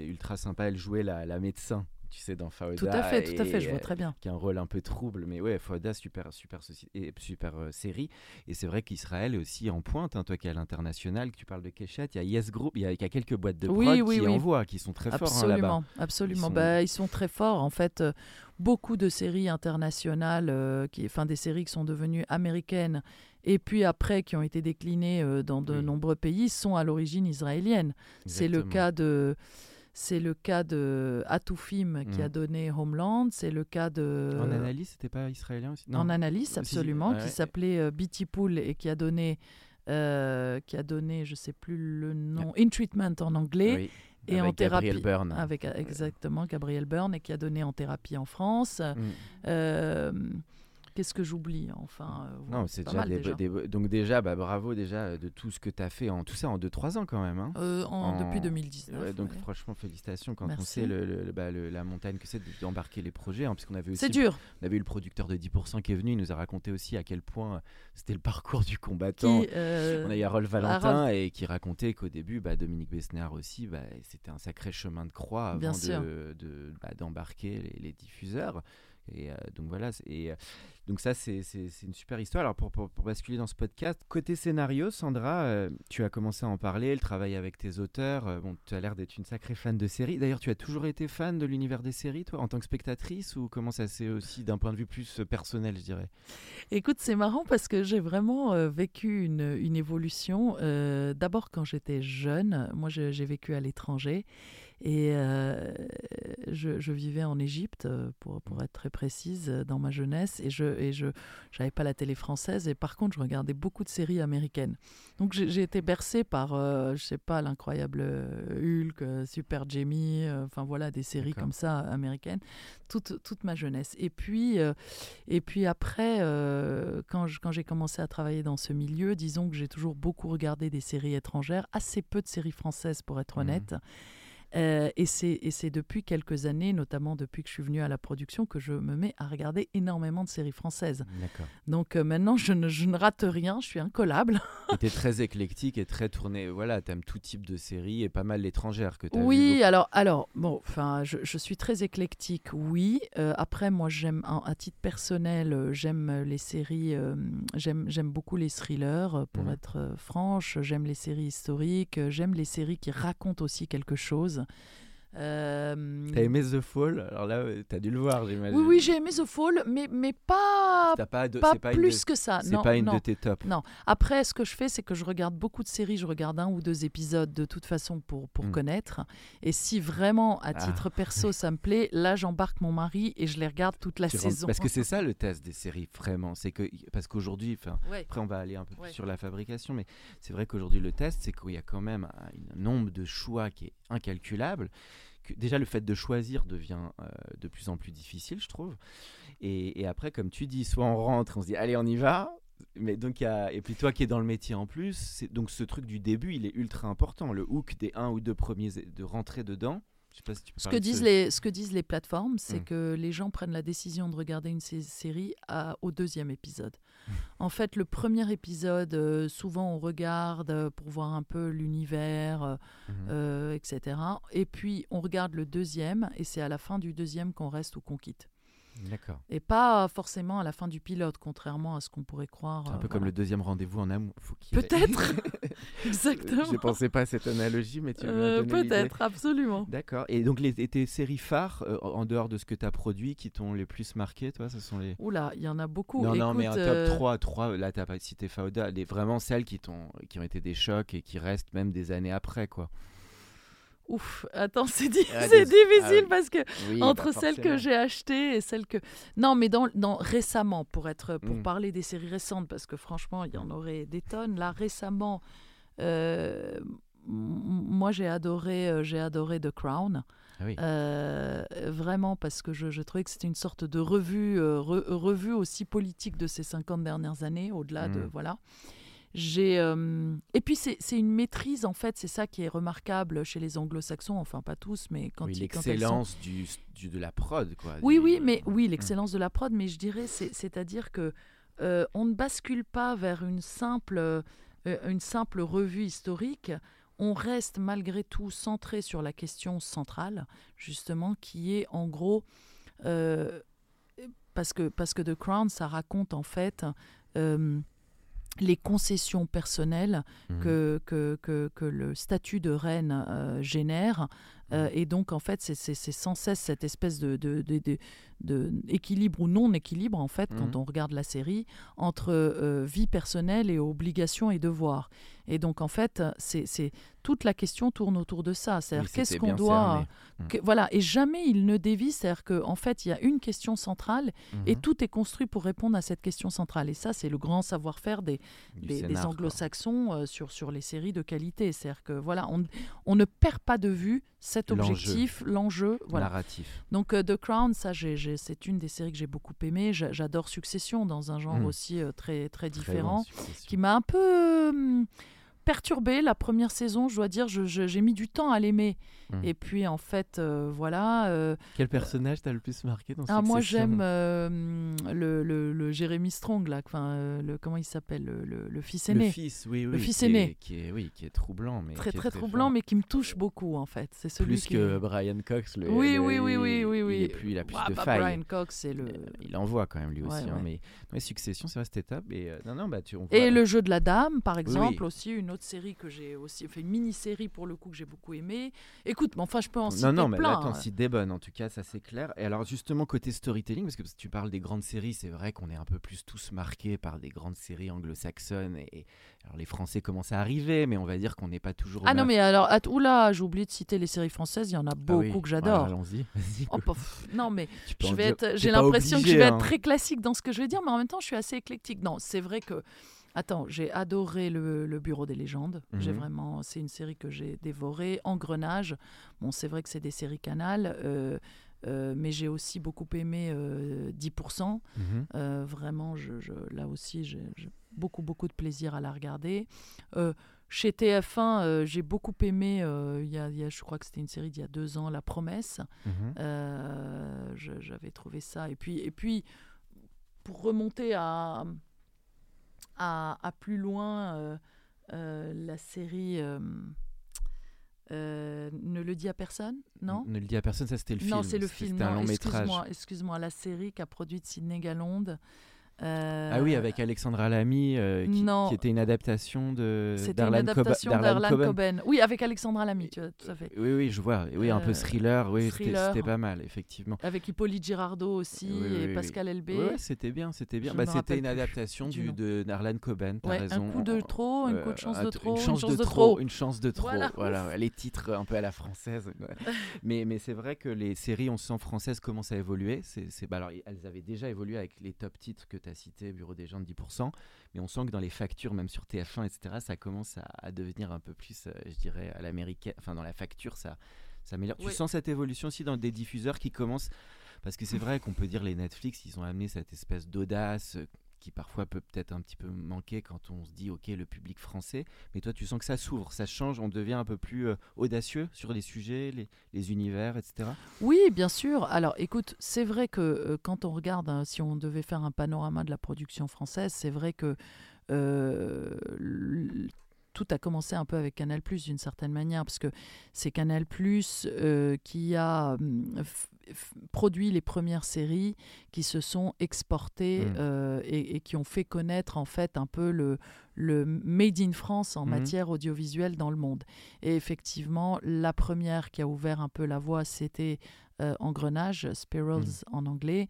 ultra sympa, elle jouait la, la médecin tu sais, dans Fauda. Tout à fait, tout à fait, je vois très bien. Qui a un rôle un peu trouble, mais ouais, Fauda, super, super, et super euh, série. Et c'est vrai qu'Israël est aussi en pointe, hein, toi qui es à l'international, que tu parles de Keshet, il y a Yes Group, il y, a, quelques boîtes de prod qui envoient, qui sont très forts hein, là-bas. Absolument, ils sont... Bah, ils sont très forts. En fait, euh, beaucoup de séries internationales, euh, qui, enfin des séries qui sont devenues américaines et puis après qui ont été déclinées dans de nombreux pays, sont à l'origine israélienne. C'est le cas de C'est le cas de Atoufim qui a Mm. donné Homeland. C'est le cas de. En analyse, c'était pas israélien aussi? En analyse, Si, si, absolument, qui s'appelait euh, Bitty Pool et qui a donné, euh, qui a donné, je sais plus le nom, In Treatment en anglais. Oui, et avec en thérapie. Gabriel Byrne. Avec euh, exactement Gabriel Byrne et qui a donné en thérapie en France. Mm. Euh, Qu'est-ce que j'oublie Enfin, euh, Non, ouais, c'est pas déjà mal des, déjà. des- donc déjà, bah, bravo déjà euh, de tout ce que tu as fait en tout ça en 2-3 ans quand même. hein. Euh, en- En- Depuis 2019. Ouais, donc ouais. franchement félicitations quand on sait le, le- le- bah, le- la montagne que c'est d'embarquer les projets, hein, puisqu'on avait aussi C'est dur. on avait eu le producteur de 10% qui est venu, il nous a raconté aussi à quel point c'était le parcours du combattant. Qui, euh, On a eu Harold Valentin Harold. et qui racontait qu'au début, bah, Dominique Besnard aussi, c'était un sacré chemin de croix avant Bien de- de- d'embarquer les, les diffuseurs. Et euh, donc voilà, et, donc ça c'est une super histoire. Alors pour, pour- basculer dans ce podcast, côté scénario, Sandra, euh, tu as commencé à en parler, le travail avec tes auteurs. euh, bon, tu as l'air d'être une sacrée fan de séries. D'ailleurs, tu as toujours été fan de l'univers des séries, toi, en tant que spectatrice, ou comment ça s'est aussi d'un point de vue plus euh, personnel, je dirais? Écoute, c'est marrant parce que j'ai vraiment vécu une, une évolution. D'abord, quand j'étais jeune, moi j'ai vécu à l'étranger et euh, je, je vivais en Égypte, euh, pour, pour être très précise, euh, dans ma jeunesse. Et je j'avais pas la télé française et par contre, je regardais beaucoup de séries américaines. Donc j'ai été bercée par, euh, je sais pas, l'incroyable Hulk, Super Jamie, euh, enfin voilà, des séries comme ça américaines, toute, toute ma jeunesse. Et puis, et puis après, quand j'ai commencé à travailler dans ce milieu, disons que j'ai toujours beaucoup regardé des séries étrangères, assez peu de séries françaises pour être Mhm. honnête. Euh, et c'est depuis quelques années, notamment depuis que je suis venue à la production, que je me mets à regarder énormément de séries françaises. Donc euh, maintenant, je ne, je ne rate rien, je suis incollable. Et t'es très éclectique et très tourné. Voilà, t'aimes tout type de séries et pas mal l'étrangère que t'as vu Oui, beaucoup. alors, alors bon, enfin, je, je suis très éclectique, oui. Euh, après, moi, j'aime, à titre personnel, j'aime les séries, j'aime, beaucoup les thrillers, pour Mhm. être franche. J'aime les séries historiques, j'aime les séries qui racontent aussi quelque chose. Euh, T'as aimé The Fall? Alors là, t'as dû le voir, j'imagine. Oui, oui, j'ai aimé The Fall, mais, mais pas, pas, de- pas c'est pas une plus de- que ça. C'est pas une non. de tes tops. Non. Après, ce que je fais, c'est que je regarde beaucoup de séries. Je regarde un ou deux épisodes de toute façon pour, pour Mm. connaître. Et si vraiment, à Ah. titre perso, ça me plaît, là, j'embarque mon mari et je les regarde toute la Tu saison. Parce que c'est ça le test des séries, vraiment. C'est que parce qu'aujourd'hui, Ouais. après on va aller un peu plus sur la fabrication, mais c'est vrai qu'aujourd'hui le test, c'est qu'il y a quand même un, un nombre de choix qui est incalculable. Que déjà le fait de choisir devient euh, de plus en plus difficile, je trouve. Et, après, comme tu dis, soit on rentre, on se dit allez on y va. Mais donc et puis toi qui es dans le métier en plus, donc ce truc du début, il est ultra important. Le hook des un ou deux premiers de rentrer dedans. Je sais pas si tu peux Ce que, disent ce- les, ce que disent les plateformes, c'est Mm. que les gens prennent la décision de regarder une sé- série à- au deuxième épisode. En fait, le premier épisode, euh, souvent on regarde euh, pour voir un peu l'univers, euh, Mhm. euh, etc. Et puis on regarde le deuxième, et c'est à la fin du deuxième qu'on reste ou qu'on quitte. D'accord. Et pas forcément à la fin du pilote, contrairement à ce qu'on pourrait croire. C'est un euh, peu comme voilà. le deuxième rendez-vous en amour. Peut-être Exactement. Je pensais pas à cette analogie, mais tu Euh. Peut-être, absolument. D'accord. Et donc, les, et tes séries phares, euh, en dehors de ce que tu as produit, qui t'ont les plus marqué, toi, ce sont les. Oula, il y en a beaucoup. non, non, mais un top euh, 3, 3, là, tu pas cité Fauda, les, vraiment celles qui, t'ont, qui ont été des chocs et qui restent même des années après, quoi. Ouf, attends, c'est di- Ah, difficile ah oui. parce que Oui, entre bah, celles que j'ai achetées et celles que non mais dans, dans récemment pour être pour Mm. parler des séries récentes parce que franchement il y en aurait des tonnes là récemment euh, moi j'ai adoré euh, j'ai adoré The Crown Ah oui. Euh, vraiment parce que je, je trouvais que c'était une sorte de revue re- revue aussi politique de ces 50 dernières années au-delà de Mm. voilà j'ai euh, et puis c'est une maîtrise en fait c'est ça qui est remarquable chez les anglo-saxons enfin pas tous mais quand oui, elles sont l'excellence du, du- de la prod, quoi. oui, Du- oui, mais oui, l'excellence de la prod, mais je dirais, c'est- c'est-à-dire que euh, on ne bascule pas vers une simple, euh, une simple revue historique. On reste malgré tout centré sur la question centrale, justement, qui est en gros euh, parce que parce que The Crown, ça raconte en fait. Les concessions personnelles que, que, que, que le statut de reine euh, génère Euh, et donc, en fait, c'est sans cesse cette espèce de, de, de, de équilibre ou non équilibre, en fait, quand Mhm. on regarde la série, entre euh, vie personnelle et obligations et devoirs. Et donc, en fait, c'est toute la question tourne autour de ça. C'est-à-dire, qu'est-ce qu'on doit. Mm. que- voilà, et jamais il ne dévie. C'est-à-dire qu'en en fait, il y a une question centrale et Mhm. tout est construit pour répondre à cette question centrale. Et ça, c'est le grand savoir-faire des, des, anglo-saxons euh, sur, sur les séries de qualité. C'est-à-dire que voilà, on, on ne perd pas de vue cet objectif, l'enjeu. Voilà. narratif. Donc euh, The Crown, ça, c'est une des séries que j'ai beaucoup aimé. J'a- J'adore Succession dans un genre Mm. aussi euh, très très différent, qui m'a un peu hum, perturbée la première saison. Je dois dire, je- je- j'ai mis du temps à l'aimer. Mm. Et puis en fait, euh, voilà. euh, Quel personnage t'as le plus marqué dans ah, moi j'aime euh, le, le, le Jérémy Strong là, enfin le comment il s'appelle le, le- fils aîné. Le fils, oui, oui. Le fils aîné. Est, qui est, oui, qui est troublant, mais très très très troublant, fort. mais qui me touche beaucoup en fait. C'est celui plus qui que Brian Cox. Le, oui, oui, oui, oui, oui, il oui. est plus, il a plus Ah, de bah, failles. Brian Cox, c'est le. Il envoie quand même lui aussi, Ouais, hein, ouais. mais ouais, Succession, c'est vrai, c'était top. Et non, non, bah tu. on Et le jeu de la dame, par exemple, aussi une autre série que j'ai aussi fait une mini-série pour le coup que j'ai beaucoup aimé. Écoute, mais enfin je peux en citer Non, non, mais plein. là, t'en cites des bonnes, en tout cas, ça c'est clair. Et alors, justement, côté storytelling, parce que tu parles des grandes séries, c'est vrai qu'on est un peu plus tous marqués par des grandes séries anglo-saxonnes. Et, alors, les Français commencent à arriver, mais on va dire qu'on n'est pas toujours. Ah non mais alors oula, j'ai oublié de citer les séries françaises. Il y en a Ah beaucoup oui, que voilà, j'adore. Allons-y. Oh, non mais je vais dire- être, t'es j'ai l'impression que je vais hein. être très classique dans ce que je vais dire, mais en même temps, je suis assez éclectique. Non, c'est vrai que. Attends, j'ai adoré le, le Bureau des légendes. J'ai Mhm. vraiment, c'est une série que j'ai dévorée. Engrenage. Bon, c'est vrai que c'est des séries canal, euh, euh, mais j'ai aussi beaucoup aimé euh, 10%. Mhm. Euh, vraiment, je, je- là aussi, j'ai beaucoup, beaucoup de plaisir à la regarder. Chez TF1, euh, j'ai beaucoup aimé, il y a, il y a- je crois que c'était une série d'il y a deux ans, La Promesse. Mhm. J'avais trouvé ça. Et puis, et puis pour remonter à, à, à plus loin, euh, euh, la série euh, euh, Ne le dit à personne, non? Ne le dis à personne, ça c'était le film. Non, c'est le film. C'était un non, long métrage. Excuse-moi, excuse-moi, la série qu'a produite Sidney Galonde. Euh, Ah oui, avec Alexandra Lamy, euh, qui, non. qui était une adaptation de une d'Arlan Coben- Coben. Oui, avec Alexandra Lamy, tu vois, tout à fait. Oui, oui, je vois. Oui, un peu Euh, thriller. Oui, c'était- pas mal, effectivement. Avec Hippolyte Girardot aussi Oui, oui, et oui, Pascal oui. Elbé. Ouais, c'était bien, c'était bien. Bah, c'était une adaptation du de Darlan Coben, t'as Ouais, raison. un coup de trop, un coup de Euh, chance de trop, une chance, de, trop. trop, une chance de trop. Voilà. Voilà, les titres un peu à la française. ouais. mais mais c'est vrai que les séries on sent françaises commencent à évoluer. C'est, c'est- bah, alors, elles avaient déjà évolué avec les top titres que tu as cités, Bureau des gens de 10%. Mais on sent que dans les factures, même sur TF1, etc., ça commence à, à devenir un peu plus, euh, je dirais, à l'américaine. Enfin, dans la facture, ça, ça améliore. Tu sens cette évolution aussi dans des diffuseurs qui commencent? Parce que c'est vrai qu'on peut dire les Netflix, ils ont amené cette espèce d'audace euh, qui parfois peut peut-être un petit peu manquer quand on se dit, OK, le public français. Mais toi, tu sens que ça s'ouvre, ça change, on devient un peu plus euh, audacieux sur les sujets, les, univers, etc. Oui, bien sûr. Alors, écoute, c'est vrai que euh, quand on regarde, hein, si on devait faire un panorama de la production française, c'est vrai que euh, tout a commencé un peu avec Canal d'une certaine manière, parce que c'est Canal euh, qui a hum, produit les premières séries qui se sont exportées Mm. euh, et, et qui ont fait connaître en fait un peu le, le made in France en Mhm. matière audiovisuelle dans le monde. Et effectivement, la première qui a ouvert un peu la voie, c'était euh, Engrenage, Spirals Mm. en anglais.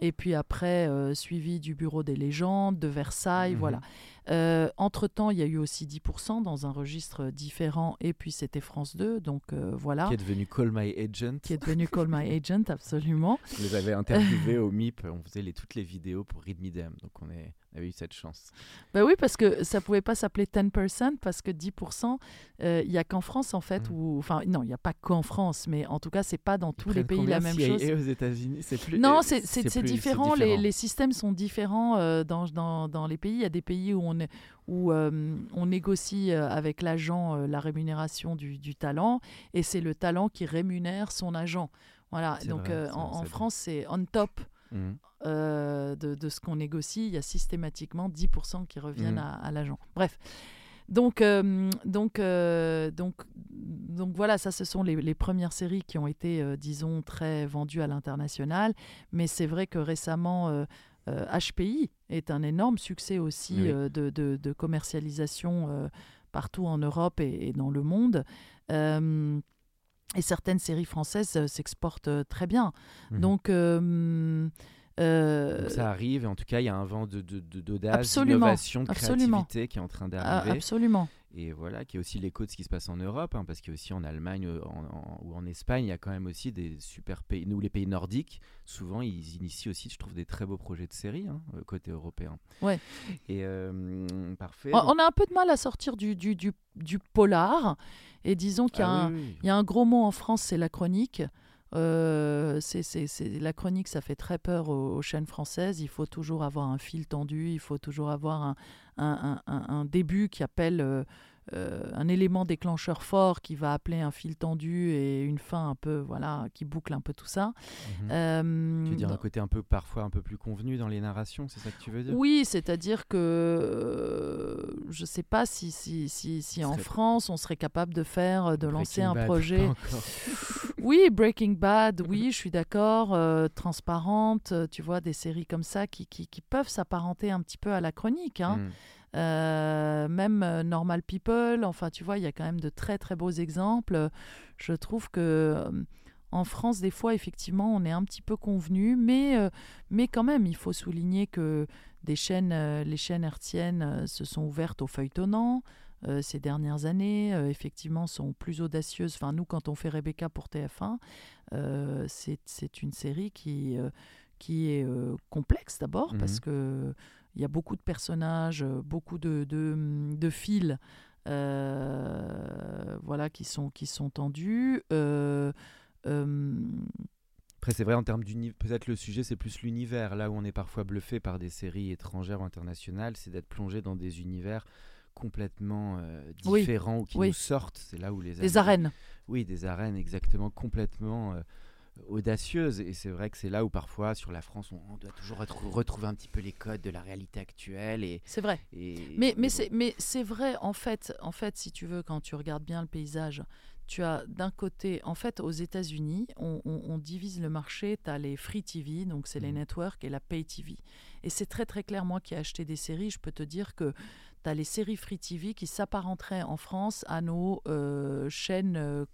Et puis après, euh, suivi du Bureau des légendes, de Versailles, Mhm. voilà. Euh, Entre-temps, il y a eu aussi 10% dans un registre différent. Et puis c'était France 2, donc euh, voilà. Qui est devenu Call My Agent. Qui est devenu Call My Agent, absolument. On les avait interviewés au MIP, on faisait les, toutes les vidéos pour Read Me Them, donc on, est, on avait eu cette chance. Bah oui, parce que ça pouvait pas s'appeler 10%, parce que 10%, euh, il y a qu'en France, en fait, Mm. ou enfin, non, il n'y a pas qu'en France, mais en tout cas, c'est pas dans tous les pays la même CIA chose. aux États-Unis, c'est plus. Non, euh, c'est différent. Les, les systèmes sont différents euh, dans, dans, dans les pays. Il y a des pays où on, est, où, euh, on négocie euh, avec l'agent euh, la rémunération du, du talent et c'est le talent qui rémunère son agent. Voilà. Donc vrai, en. France, c'est on top. Euh, de, de ce qu'on négocie, il y a systématiquement 10% qui reviennent Mhm. à, à l'agent. Bref. Donc, euh, donc, euh, donc, donc voilà, ça, ce sont les, les premières séries qui ont été, euh, disons, très vendues à l'international. Mais c'est vrai que récemment, HPI est un énorme succès aussi Oui. euh, de, de- de commercialisation euh, partout en Europe et, et dans le monde. Euh, et certaines séries françaises euh, s'exportent euh, très bien. Mhm. Donc, euh, euh, ça arrive, et en tout cas, il y a un vent de, de, de- d'audace, Absolument, d'innovation, de absolument. créativité qui est en train ah, d'arriver. absolument. Et voilà, qui est aussi l'écho de ce qui se passe en Europe, hein, parce qu'il y a aussi en Allemagne euh, en- en- ou en Espagne, il y a quand même aussi des super pays. Nous, les pays nordiques, souvent, ils initient aussi, je trouve, des très beaux projets de séries, hein, euh, côté européen. Ouais. Et euh, parfait. On, donc- on a un peu de mal à sortir du, du, du, du polar. Et disons qu'il y a Ah un, oui, oui. Il y a un gros mot en France, c'est la chronique. Euh, c'est, c'est- c'est- la chronique, ça fait très peur aux, aux chaînes françaises. Il faut toujours avoir un fil tendu, il faut toujours avoir un, un- un- début qui appelle euh, un élément déclencheur fort qui va appeler un fil tendu et une fin un peu, voilà, qui boucle un peu tout ça. Mhm. Euh, Tu veux dire un côté un peu parfois un peu plus convenu dans les narrations, c'est ça que tu veux dire? Oui, c'est-à-dire que euh, je ne sais pas si, si, si, si en France on serait capable de faire, euh, de lancer Breaking un Bad, projet. Oui, Breaking Bad, oui, je suis d'accord. euh, transparente, euh, tu vois, des séries comme ça qui, qui, qui peuvent s'apparenter un petit peu à la chronique. hein. Mm. Euh, même euh, Normal People, enfin, tu vois, il y a quand même de très très beaux exemples. Je trouve que euh, en France, des fois, effectivement, on est un petit peu convenu, mais, euh, mais quand même, il faut souligner que des chaînes, euh, les chaînes hertziennes euh, se sont ouvertes au feuilletonnant. euh, ces dernières années, effectivement, sont plus audacieuses. Enfin, nous, quand on fait Rebecca pour TF1, euh, c'est une série qui, qui est complexe d'abord, parce que il y a beaucoup de personnages, euh, beaucoup de, de, de fils euh, voilà, qui, sont, qui sont tendus. Euh, euh, Après, c'est vrai, en termes d'univers, peut-être le sujet, c'est plus l'univers. Là où on est parfois bluffé par des séries étrangères ou internationales, c'est d'être plongé dans des univers complètement Oui, différents ou qui oui. nous sortent. C'est là où les des arènes. Oui, des arènes exactement complètement audacieuses. Et c'est vrai que c'est là où parfois, sur la France, on, on doit toujours retrou- retrouver un petit peu les codes de la réalité actuelle. Et, C'est vrai. et- Mais, mais, bon. c'est, mais c'est vrai, en fait, en fait, si tu veux, quand tu regardes bien le paysage, tu as d'un côté, en fait, aux États-Unis, on, on- on divise le marché. Tu as les free TV, donc c'est les Mhm. networks, et la pay TV. Et c'est très, très clair, moi qui ai acheté des séries, je peux te dire que tu as les séries free TV qui s'apparenteraient en France à nos euh, chaînes. euh,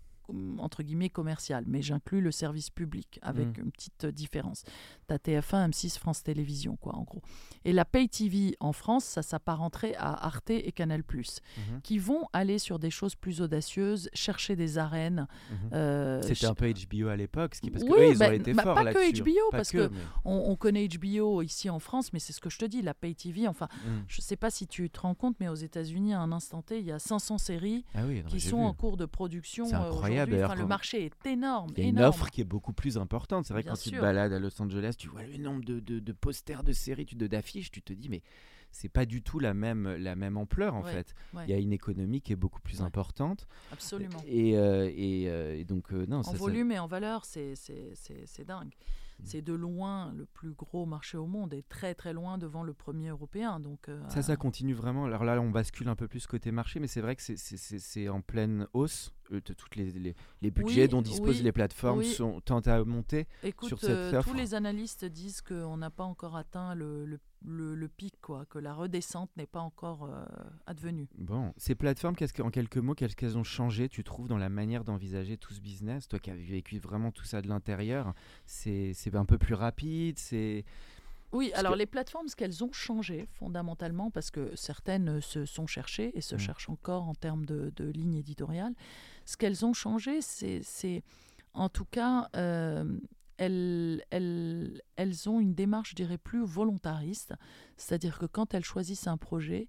entre guillemets commerciales, mais j'inclus le service public avec Mhm. une petite euh, différence. Tu as TF1, M6, France Télévisions, quoi, en gros. Et la Pay TV en France, ça s'apparenterait à Arte et Canal+, Mhm, qui vont aller sur des choses plus audacieuses, chercher des arènes. euh, C'était un peu HBO à l'époque, parce que Oui, eux, ils bah, ont été bah, forts pas que. HBO, Pas parce que, que- mais- on, on connaît HBO ici en France, mais c'est ce que je te dis, la Pay TV, enfin, Mm. je sais pas si tu te rends compte, mais aux États-Unis, à un instant T, il y a 500 séries Ah oui, non, qui sont vu. en cours de production. C'est euh, incroyable, Enfin, le marché est énorme. Il y a une offre qui est beaucoup plus importante. C'est vrai que quand tu te balades à Los Angeles, tu vois le nombre de, de- de posters de séries, d'affiches, tu te dis mais c'est pas du tout la même, la même ampleur en Ouais, fait. ouais. Il y a une économie qui est beaucoup plus Ouais. importante. Absolument. Et, euh, et, euh, et donc euh, non, en ça, ça- volume et en valeur, c'est dingue. Mm. C'est de loin le plus gros marché au monde et très très loin devant le premier européen. Donc, ça, ça continue vraiment. Alors là, on bascule un peu plus côté marché, mais c'est vrai que c'est en pleine hausse. Euh, toutes les, les, les budgets Oui, dont disposent oui, les plateformes oui. sont tentent à monter. Écoute, sur cette euh, offre. tous les analystes disent qu'on n'a pas encore atteint le, le- le- le pic, quoi, que la redescente n'est pas encore euh, advenue. Bon, ces plateformes, qu'est-ce que- en quelques mots, qu'est-ce qu'elles ont changé, tu trouves, dans la manière d'envisager tout ce business? Toi qui as vécu vraiment tout ça de l'intérieur, c'est c'est un peu plus rapide, c'est... Oui, Parce alors que- les plateformes, ce qu'elles ont changé fondamentalement, parce que certaines se sont cherchées et se Mm. cherchent encore en termes de, de ligne éditoriale, ce qu'elles ont changé, c'est, en tout cas, euh, elles, elles, elles ont une démarche, je dirais, plus volontariste, c'est-à-dire que quand elles choisissent un projet,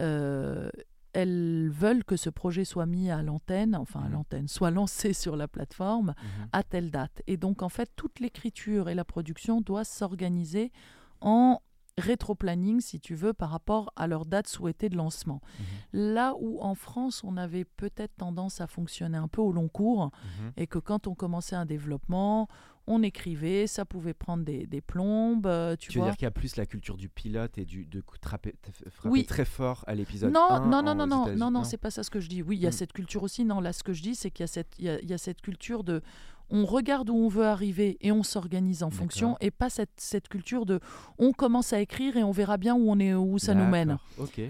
euh, elles veulent que ce projet soit mis à l'antenne, enfin à Mhm. l'antenne, soit lancé sur la plateforme à telle date. Et donc, en fait, toute l'écriture et la production doivent s'organiser en rétro-planning, si tu veux, par rapport à leur date souhaitée de lancement. Là où en France, on avait peut-être tendance à fonctionner un peu au long cours, Mhm. et que quand on commençait un développement, on écrivait, ça pouvait prendre des, des plombes, euh, tu, Tu veux dire qu'il y a plus la culture du pilote et du, de frapper Oui. très fort à l'épisode Non, 1 non, non, non, non, non, non, c'est pas ça ce que je dis. Oui, il y a Mm. cette culture aussi. Non, là, ce que je dis, c'est qu'il y a cette, il y a, il y a cette culture de, on regarde où on veut arriver et on s'organise en fonction, et pas cette, cette culture de, on commence à écrire et on verra bien où on est, où ça nous mène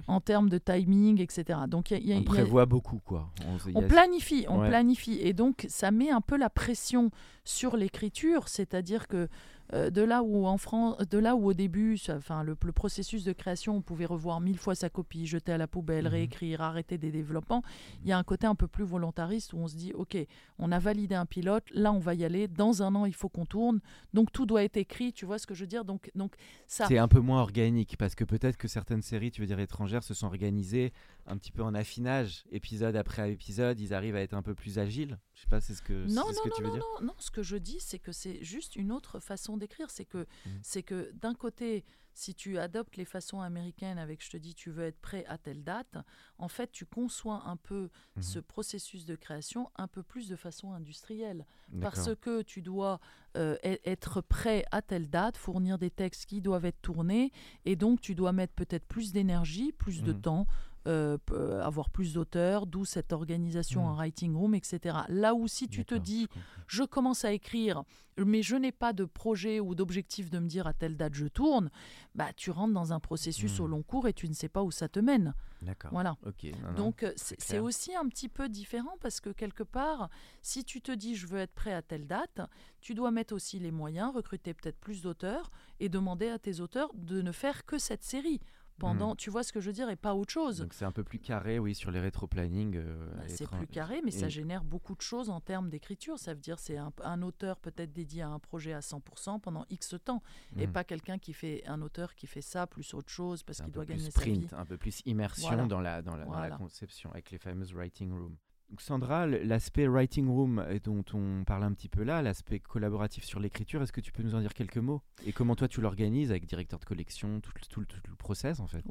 en termes de timing, etc. Donc y a- il y a- On il y a- prévoit beaucoup, quoi. On, planifie, on Ouais. planifie. Et donc, ça met un peu la pression sur l'écriture, c'est-à-dire que euh, de là où en France, de là où au début, enfin le, le processus de création, on pouvait revoir mille fois sa copie, jeter à la poubelle, Mhm. réécrire, arrêter des développements. Il y a un côté un peu plus volontariste où on se dit, ok, on a validé un pilote, là on va y aller. Dans un an, il faut qu'on tourne, donc tout doit être écrit. Tu vois ce que je veux dire Donc, donc ça. C'est un peu moins organique parce que peut-être que certaines séries, tu veux dire étrangères, se sont organisées un petit peu en affinage, épisode après épisode. Ils arrivent à être un peu plus agiles. Je sais pas, c'est ce que, Non, c'est ce non, que non, tu veux non, dire. non, non. Ce que je dis, c'est que c'est juste une autre façon d'écrire. C'est que, c'est que d'un côté, si tu adoptes les façons américaines avec, je te dis, tu veux être prêt à telle date, en fait, tu conçois un peu Mhm. ce processus de création un peu plus de façon industrielle. Parce que tu dois euh, e- être prêt à telle date, fournir des textes qui doivent être tournés, et donc tu dois mettre peut-être plus d'énergie, plus de Mhm. temps, euh, euh, avoir plus d'auteurs, d'où cette organisation Mhm. en writing room, etc. Là où si tu te dis, je commence à écrire, mais je n'ai pas de projet ou d'objectif de me dire à telle date je tourne, bah tu rentres dans un processus au long cours et tu ne sais pas où ça te mène. D'accord. Voilà. Ok. non, non. Donc euh, c'est aussi un petit peu différent parce que quelque part, si tu te dis je veux être prêt à telle date, tu dois mettre aussi les moyens, recruter peut-être plus d'auteurs et demander à tes auteurs de ne faire que cette série pendant, tu vois ce que je veux dire, et pas autre chose. Donc c'est un peu plus carré, oui, sur les rétro-planning. euh, Bah, c'est plus carré, mais ça génère beaucoup de choses en termes d'écriture. Ça veut dire c'est un, un auteur peut-être dédié à un projet à 100% pendant X temps, et Mhm. pas quelqu'un qui fait un auteur qui fait ça plus autre chose parce qu'il doit gagner sa vie. un peu plus immersion Voilà. dans, la, dans, la, dans la conception, avec les fameuses writing rooms. Donc Sandra, l'aspect writing room et dont on parle un petit peu là, l'aspect collaboratif sur l'écriture, est-ce que tu peux nous en dire quelques mots? Et comment toi tu l'organises avec directeur de collection, tout, le- process en fait?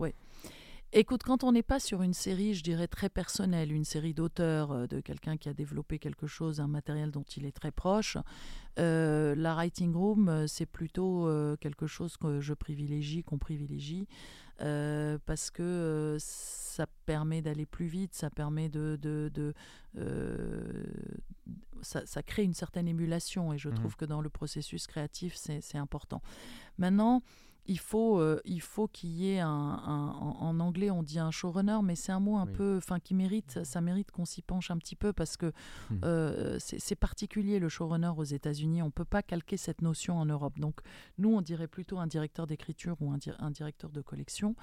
Écoute, quand on n'est pas sur une série, je dirais très personnelle, une série d'auteurs, euh, de quelqu'un qui a développé quelque chose, un matériel dont il est très proche, euh, la writing room, euh, c'est plutôt euh, quelque chose que je privilégie, qu'on privilégie, euh, parce que euh, ça permet d'aller plus vite, ça permet de... de, de, euh, ça, ça crée une certaine émulation et je Mhm. trouve que dans le processus créatif, c'est important. Maintenant, il faut, euh, il faut qu'il y ait un, un- en, anglais on dit un showrunner, mais c'est un mot un Oui. peu, enfin qui mérite, ça mérite qu'on s'y penche un petit peu parce que Mhm. euh, c'est c'est particulier le showrunner aux États-Unis. On peut pas calquer cette notion en Europe. Donc nous on dirait plutôt un directeur d'écriture ou un, di- un directeur de collection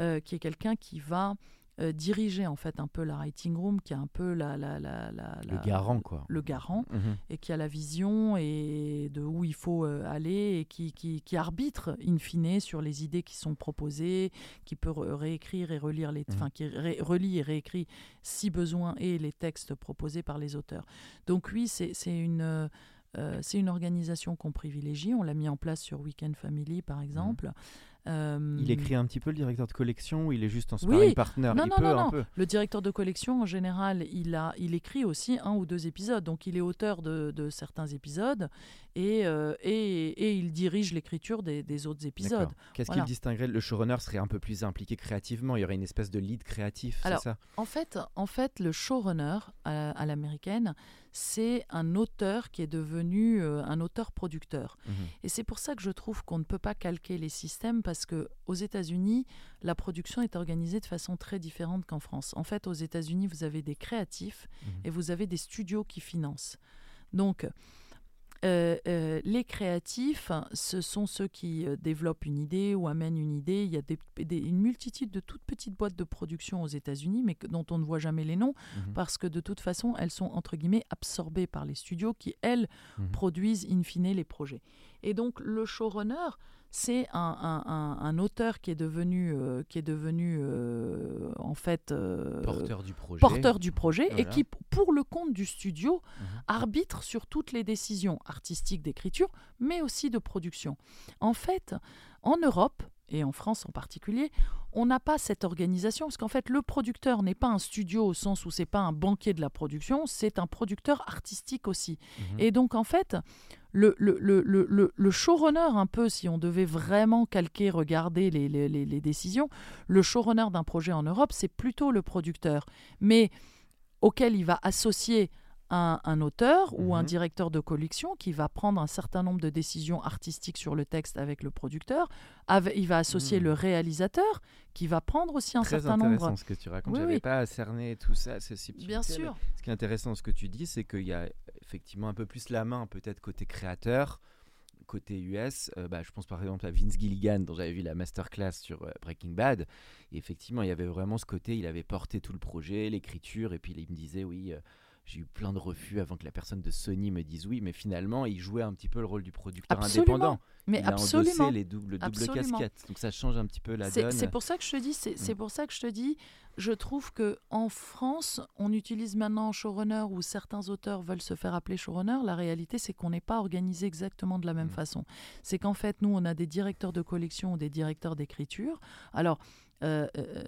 euh, qui est quelqu'un qui va euh, diriger en fait un peu la writing room, qui a un peu la, la, la, la- Le garant quoi. le garant Mhm. et qui a la vision et de où il faut euh, aller et qui, qui, qui arbitre in fine sur les idées qui sont proposées, qui peut re- réécrire et relire les, Mhm. enfin qui ré- relie et réécrit si besoin et les textes proposés par les auteurs. Donc oui, c'est une euh, c'est une organisation qu'on privilégie. On l'a mis en place sur Weekend Family, par exemple. Euh. Il écrit un petit peu le directeur de collection ou il est juste en Oui. sparring partner? Non, Il non, peut non, un non. peu. Le directeur de collection, en général, il, a, il écrit aussi un ou deux épisodes. Donc, il est auteur de, de certains épisodes et, euh, et, et il dirige l'écriture des, des autres épisodes. Qu'est-ce Voilà. qui le distinguerait Le showrunner serait un peu plus impliqué créativement. Il y aurait une espèce de lead créatif, c'est ça? En fait, en fait, le showrunner à, à l'américaine, c'est un auteur qui est devenu euh, un auteur-producteur. Mhm. Et c'est pour ça que je trouve qu'on ne peut pas calquer les systèmes parce que aux États-Unis, la production est organisée de façon très différente qu'en France. En fait, aux États-Unis, vous avez des créatifs Mhm. et vous avez des studios qui financent. Donc, euh, euh, les créatifs, ce sont ceux qui euh, développent une idée ou amènent une idée. Il y a des- des- une multitude de toutes petites boîtes de production aux États-Unis, mais que- dont on ne voit jamais les noms, Mhm. parce que de toute façon, elles sont entre guillemets absorbées par les studios qui, elles, Mhm. produisent in fine les projets. Et donc, le showrunner, c'est un, un- un- un auteur qui est devenu, euh, qui est devenu euh, en fait euh, Porteur du projet. porteur du projet et qui, pour le compte du studio, Mhm. arbitre sur toutes les décisions artistiques d'écriture, mais aussi de production. En fait, en Europe, et en France en particulier, on n'a pas cette organisation, parce qu'en fait, le producteur n'est pas un studio au sens où c'est pas un banquier de la production, c'est un producteur artistique aussi. Mhm. Et donc, en fait, le, le, le, le, le showrunner, un peu, si on devait vraiment calquer, regarder les, les, les, les décisions, le showrunner d'un projet en Europe, c'est plutôt le producteur, mais auquel il va associer un, auteur ou un Mhm. directeur de collection qui va prendre un certain nombre de décisions artistiques sur le texte avec le producteur. Il va associer Mhm. le réalisateur qui va prendre aussi un Très certain intéressant nombre. ce que tu racontes. Oui, J'avais oui. pas cerné tout ça, ces subtilités, Bien sûr. Ce qui est intéressant ce que tu dis, c'est qu'il y a effectivement un peu plus la main, peut-être côté créateur, côté US. Euh, bah, je pense par exemple à Vince Gilligan, dont j'avais vu la masterclass sur euh, Breaking Bad. Et effectivement, il y avait vraiment ce côté, il avait porté tout le projet, l'écriture, et puis il me disait, oui, euh, j'ai eu plein de refus avant que la personne de Sony me dise oui, mais finalement, il jouait un petit peu le rôle du producteur Absolument. indépendant. Mais il a absolument. endossé les doubles, double Absolument. casquettes. Donc ça change un petit peu la donne. c'est pour ça que je te dis, c'est c'est Mm. pour ça que je te dis, je trouve que en France, on utilise maintenant showrunner où certains auteurs veulent se faire appeler showrunner. La réalité, c'est qu'on n'est pas organisé exactement de la même Mm. façon. C'est qu'en fait, nous, on a des directeurs de collection ou des directeurs d'écriture. Alors. euh, euh,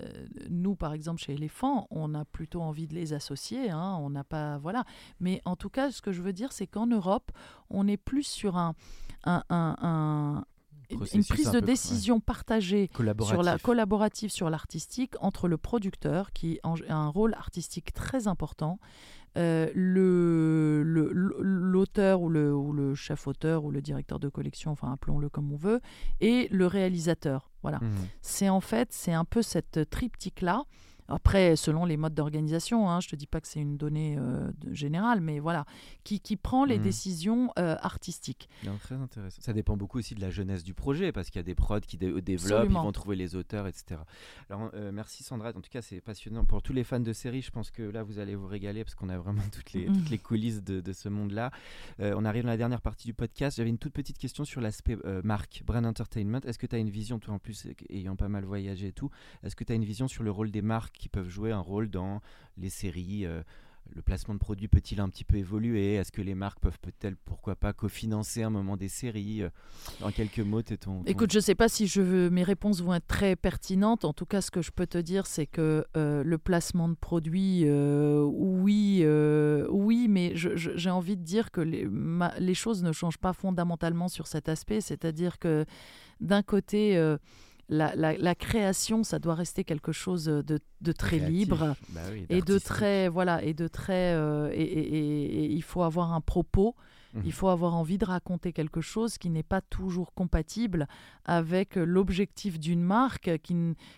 nous, par exemple, chez Elephant, on a plutôt envie de les associer. hein, on n'a pas, voilà. Mais en tout cas, ce que je veux dire, c'est qu'en Europe, on est plus sur un, un- un- une prise de peu, ouais. décision partagée sur la collaborative sur l'artistique entre le producteur qui a un rôle artistique très important, euh, le le- l'auteur ou le, ou le chef auteur ou le directeur de collection, enfin appelons-le comme on veut, et le réalisateur. Voilà. Mhm. C'est en fait c'est un peu cette triptyque là. Après, selon les modes d'organisation, hein, je te dis pas que c'est une donnée euh, générale, mais voilà, qui, qui prend les Mhm. décisions euh, artistiques. Non, très intéressant. Ça dépend beaucoup aussi de la jeunesse du projet, parce qu'il y a des prods qui dé- développent, Absolument. ils vont trouver les auteurs, etc. Alors, euh, merci Sandra. En tout cas, c'est passionnant. Pour tous les fans de séries, je pense que là, vous allez vous régaler, parce qu'on a vraiment toutes les, toutes les coulisses de, de ce monde-là. Euh, on arrive dans la dernière partie du podcast. J'avais une toute petite question sur l'aspect euh, marque, brand entertainment. Est-ce que tu as une vision, toi en plus, euh, ayant pas mal voyagé et tout, est-ce que tu as une vision sur le rôle des marques qui peuvent jouer un rôle dans les séries euh, le placement de produits peut-il un petit peu évoluer? Est-ce que les marques peuvent peut-être, pourquoi pas, cofinancer un moment des séries? Euh, En quelques mots, t'es ton, ton- Écoute, je ne sais pas si mes réponses vont être très pertinentes. En tout cas, ce que je peux te dire, c'est que euh, le placement de produits, euh, oui, euh, oui, mais j'ai envie de dire que les, choses ne changent pas fondamentalement sur cet aspect. C'est-à-dire que d'un côté, euh, la, la- la création, ça doit rester quelque chose de, de très créatif. libre Bah oui, et de très voilà et de très euh, et, et- et- et il faut avoir un propos Mhm. il faut avoir envie de raconter quelque chose qui n'est pas toujours compatible avec l'objectif d'une marque qui,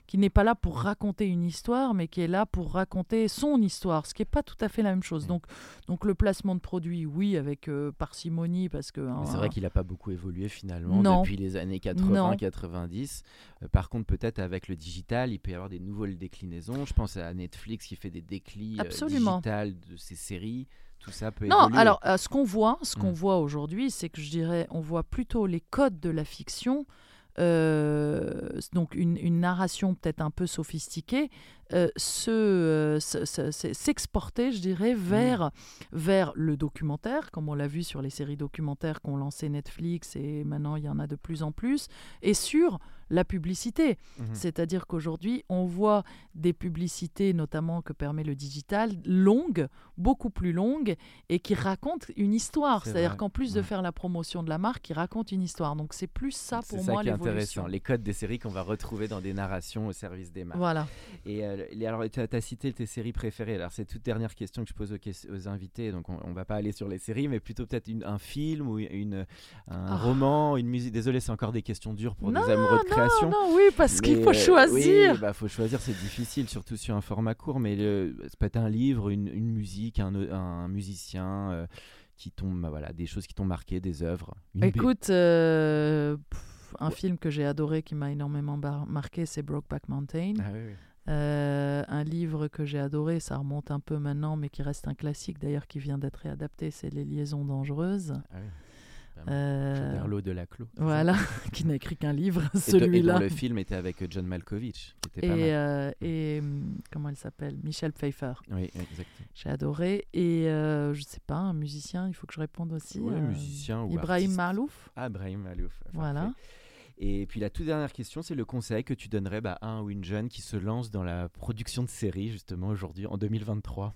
qui n'est pas là pour raconter une histoire mais qui est là pour raconter son histoire ce qui n'est pas tout à fait la même chose Mhm. donc donc le placement de produits oui avec euh, parcimonie parce que hein, c'est vrai qu'il n'a pas beaucoup évolué finalement Non. depuis les années Non. 80-90. Euh, par contre, peut-être avec le digital, il peut y avoir des nouvelles déclinaisons. Je pense à Netflix qui fait des déclins euh, digitales de ses séries. Tout ça peut Non, évoluer. alors euh, ce qu'on voit, ce qu'on Mm. voit aujourd'hui, c'est que je dirais, on voit plutôt les codes de la fiction, euh, donc une, une narration peut-être un peu sophistiquée, euh, euh, se- se- se- s'exporter, je dirais, vers, vers le documentaire, comme on l'a vu sur les séries documentaires qu'ont lancé Netflix et maintenant il y en a de plus en plus, et sur la publicité. Mhm. C'est-à-dire qu'aujourd'hui, on voit des publicités, notamment que permet le digital, longues, beaucoup plus longues, et qui racontent une histoire. C'est C'est-à-dire qu'en plus de faire la promotion de la marque, ils racontent une histoire. Donc c'est plus ça C'est pour ça moi qui est l'évolution. intéressant, les codes des séries qu'on va retrouver dans des narrations au service des marques. Voilà. Et euh, alors, tu as, cité tes séries préférées. Alors, c'est toute dernière question que je pose aux, invités. Donc, on, on va pas aller sur les séries, mais plutôt peut-être un film ou une, un Ah. roman, une musique. Désolé, c'est encore des questions dures pour Non, des amoureux de création. Non, oui, parce qu'il faut euh, choisir. Oui, bah, faut choisir, c'est difficile, surtout sur un format court. Mais ça peut être un livre, une, une musique, un, un musicien. euh, qui bah, voilà, des choses qui t'ont marqué, des œuvres. Une Écoute, euh, pff, un film que j'ai adoré, qui m'a énormément marqué, c'est Brokeback Mountain. Ah oui, oui. Euh, un livre que j'ai adoré, ça remonte un peu maintenant, mais qui reste un classique d'ailleurs, qui vient d'être réadapté, c'est Les liaisons dangereuses. Ah oui. Euh, de Laclos. voilà, qui n'a écrit qu'un livre, celui-là. le film était avec John Malkovich, qui était pas Et, mal. euh, et, hum, comment elle s'appelle? Michelle Pfeiffer. Oui, exactement. J'ai adoré. Et euh, je sais pas, un musicien, il faut que je réponde aussi. Ouais, euh, musicien ou Ibrahim artiste. Malouf. Ah, Brahim Malouf. parfait. Voilà. Et puis la toute dernière question, c'est le conseil que tu donnerais bah, à un ou une jeune qui se lance dans la production de séries, justement, aujourd'hui, en 2023.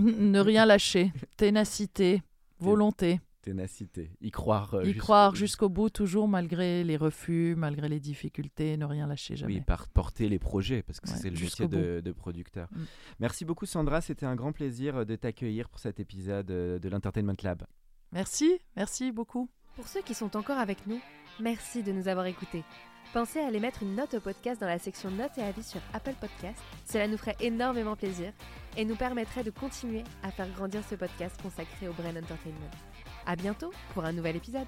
ne rien lâcher. Ténacité, volonté. Ténacité. Y croire. euh, y jusqu'au- croire jusqu'au bout, toujours malgré les refus, malgré les difficultés, ne rien lâcher jamais. Oui, par porter les projets, parce que Ouais, c'est le métier de, de producteur. Mm. Merci beaucoup Sandra, c'était un grand plaisir euh, de t'accueillir pour cet épisode euh, de l'Entertainment Lab. Merci, merci beaucoup. Pour ceux qui sont encore avec nous, merci de nous avoir écoutés. Pensez à aller mettre une note au podcast dans la section notes et avis sur Apple Podcast. Cela nous ferait énormément plaisir et nous permettrait de continuer à faire grandir ce podcast consacré au Brain Entertainment. À bientôt pour un nouvel épisode.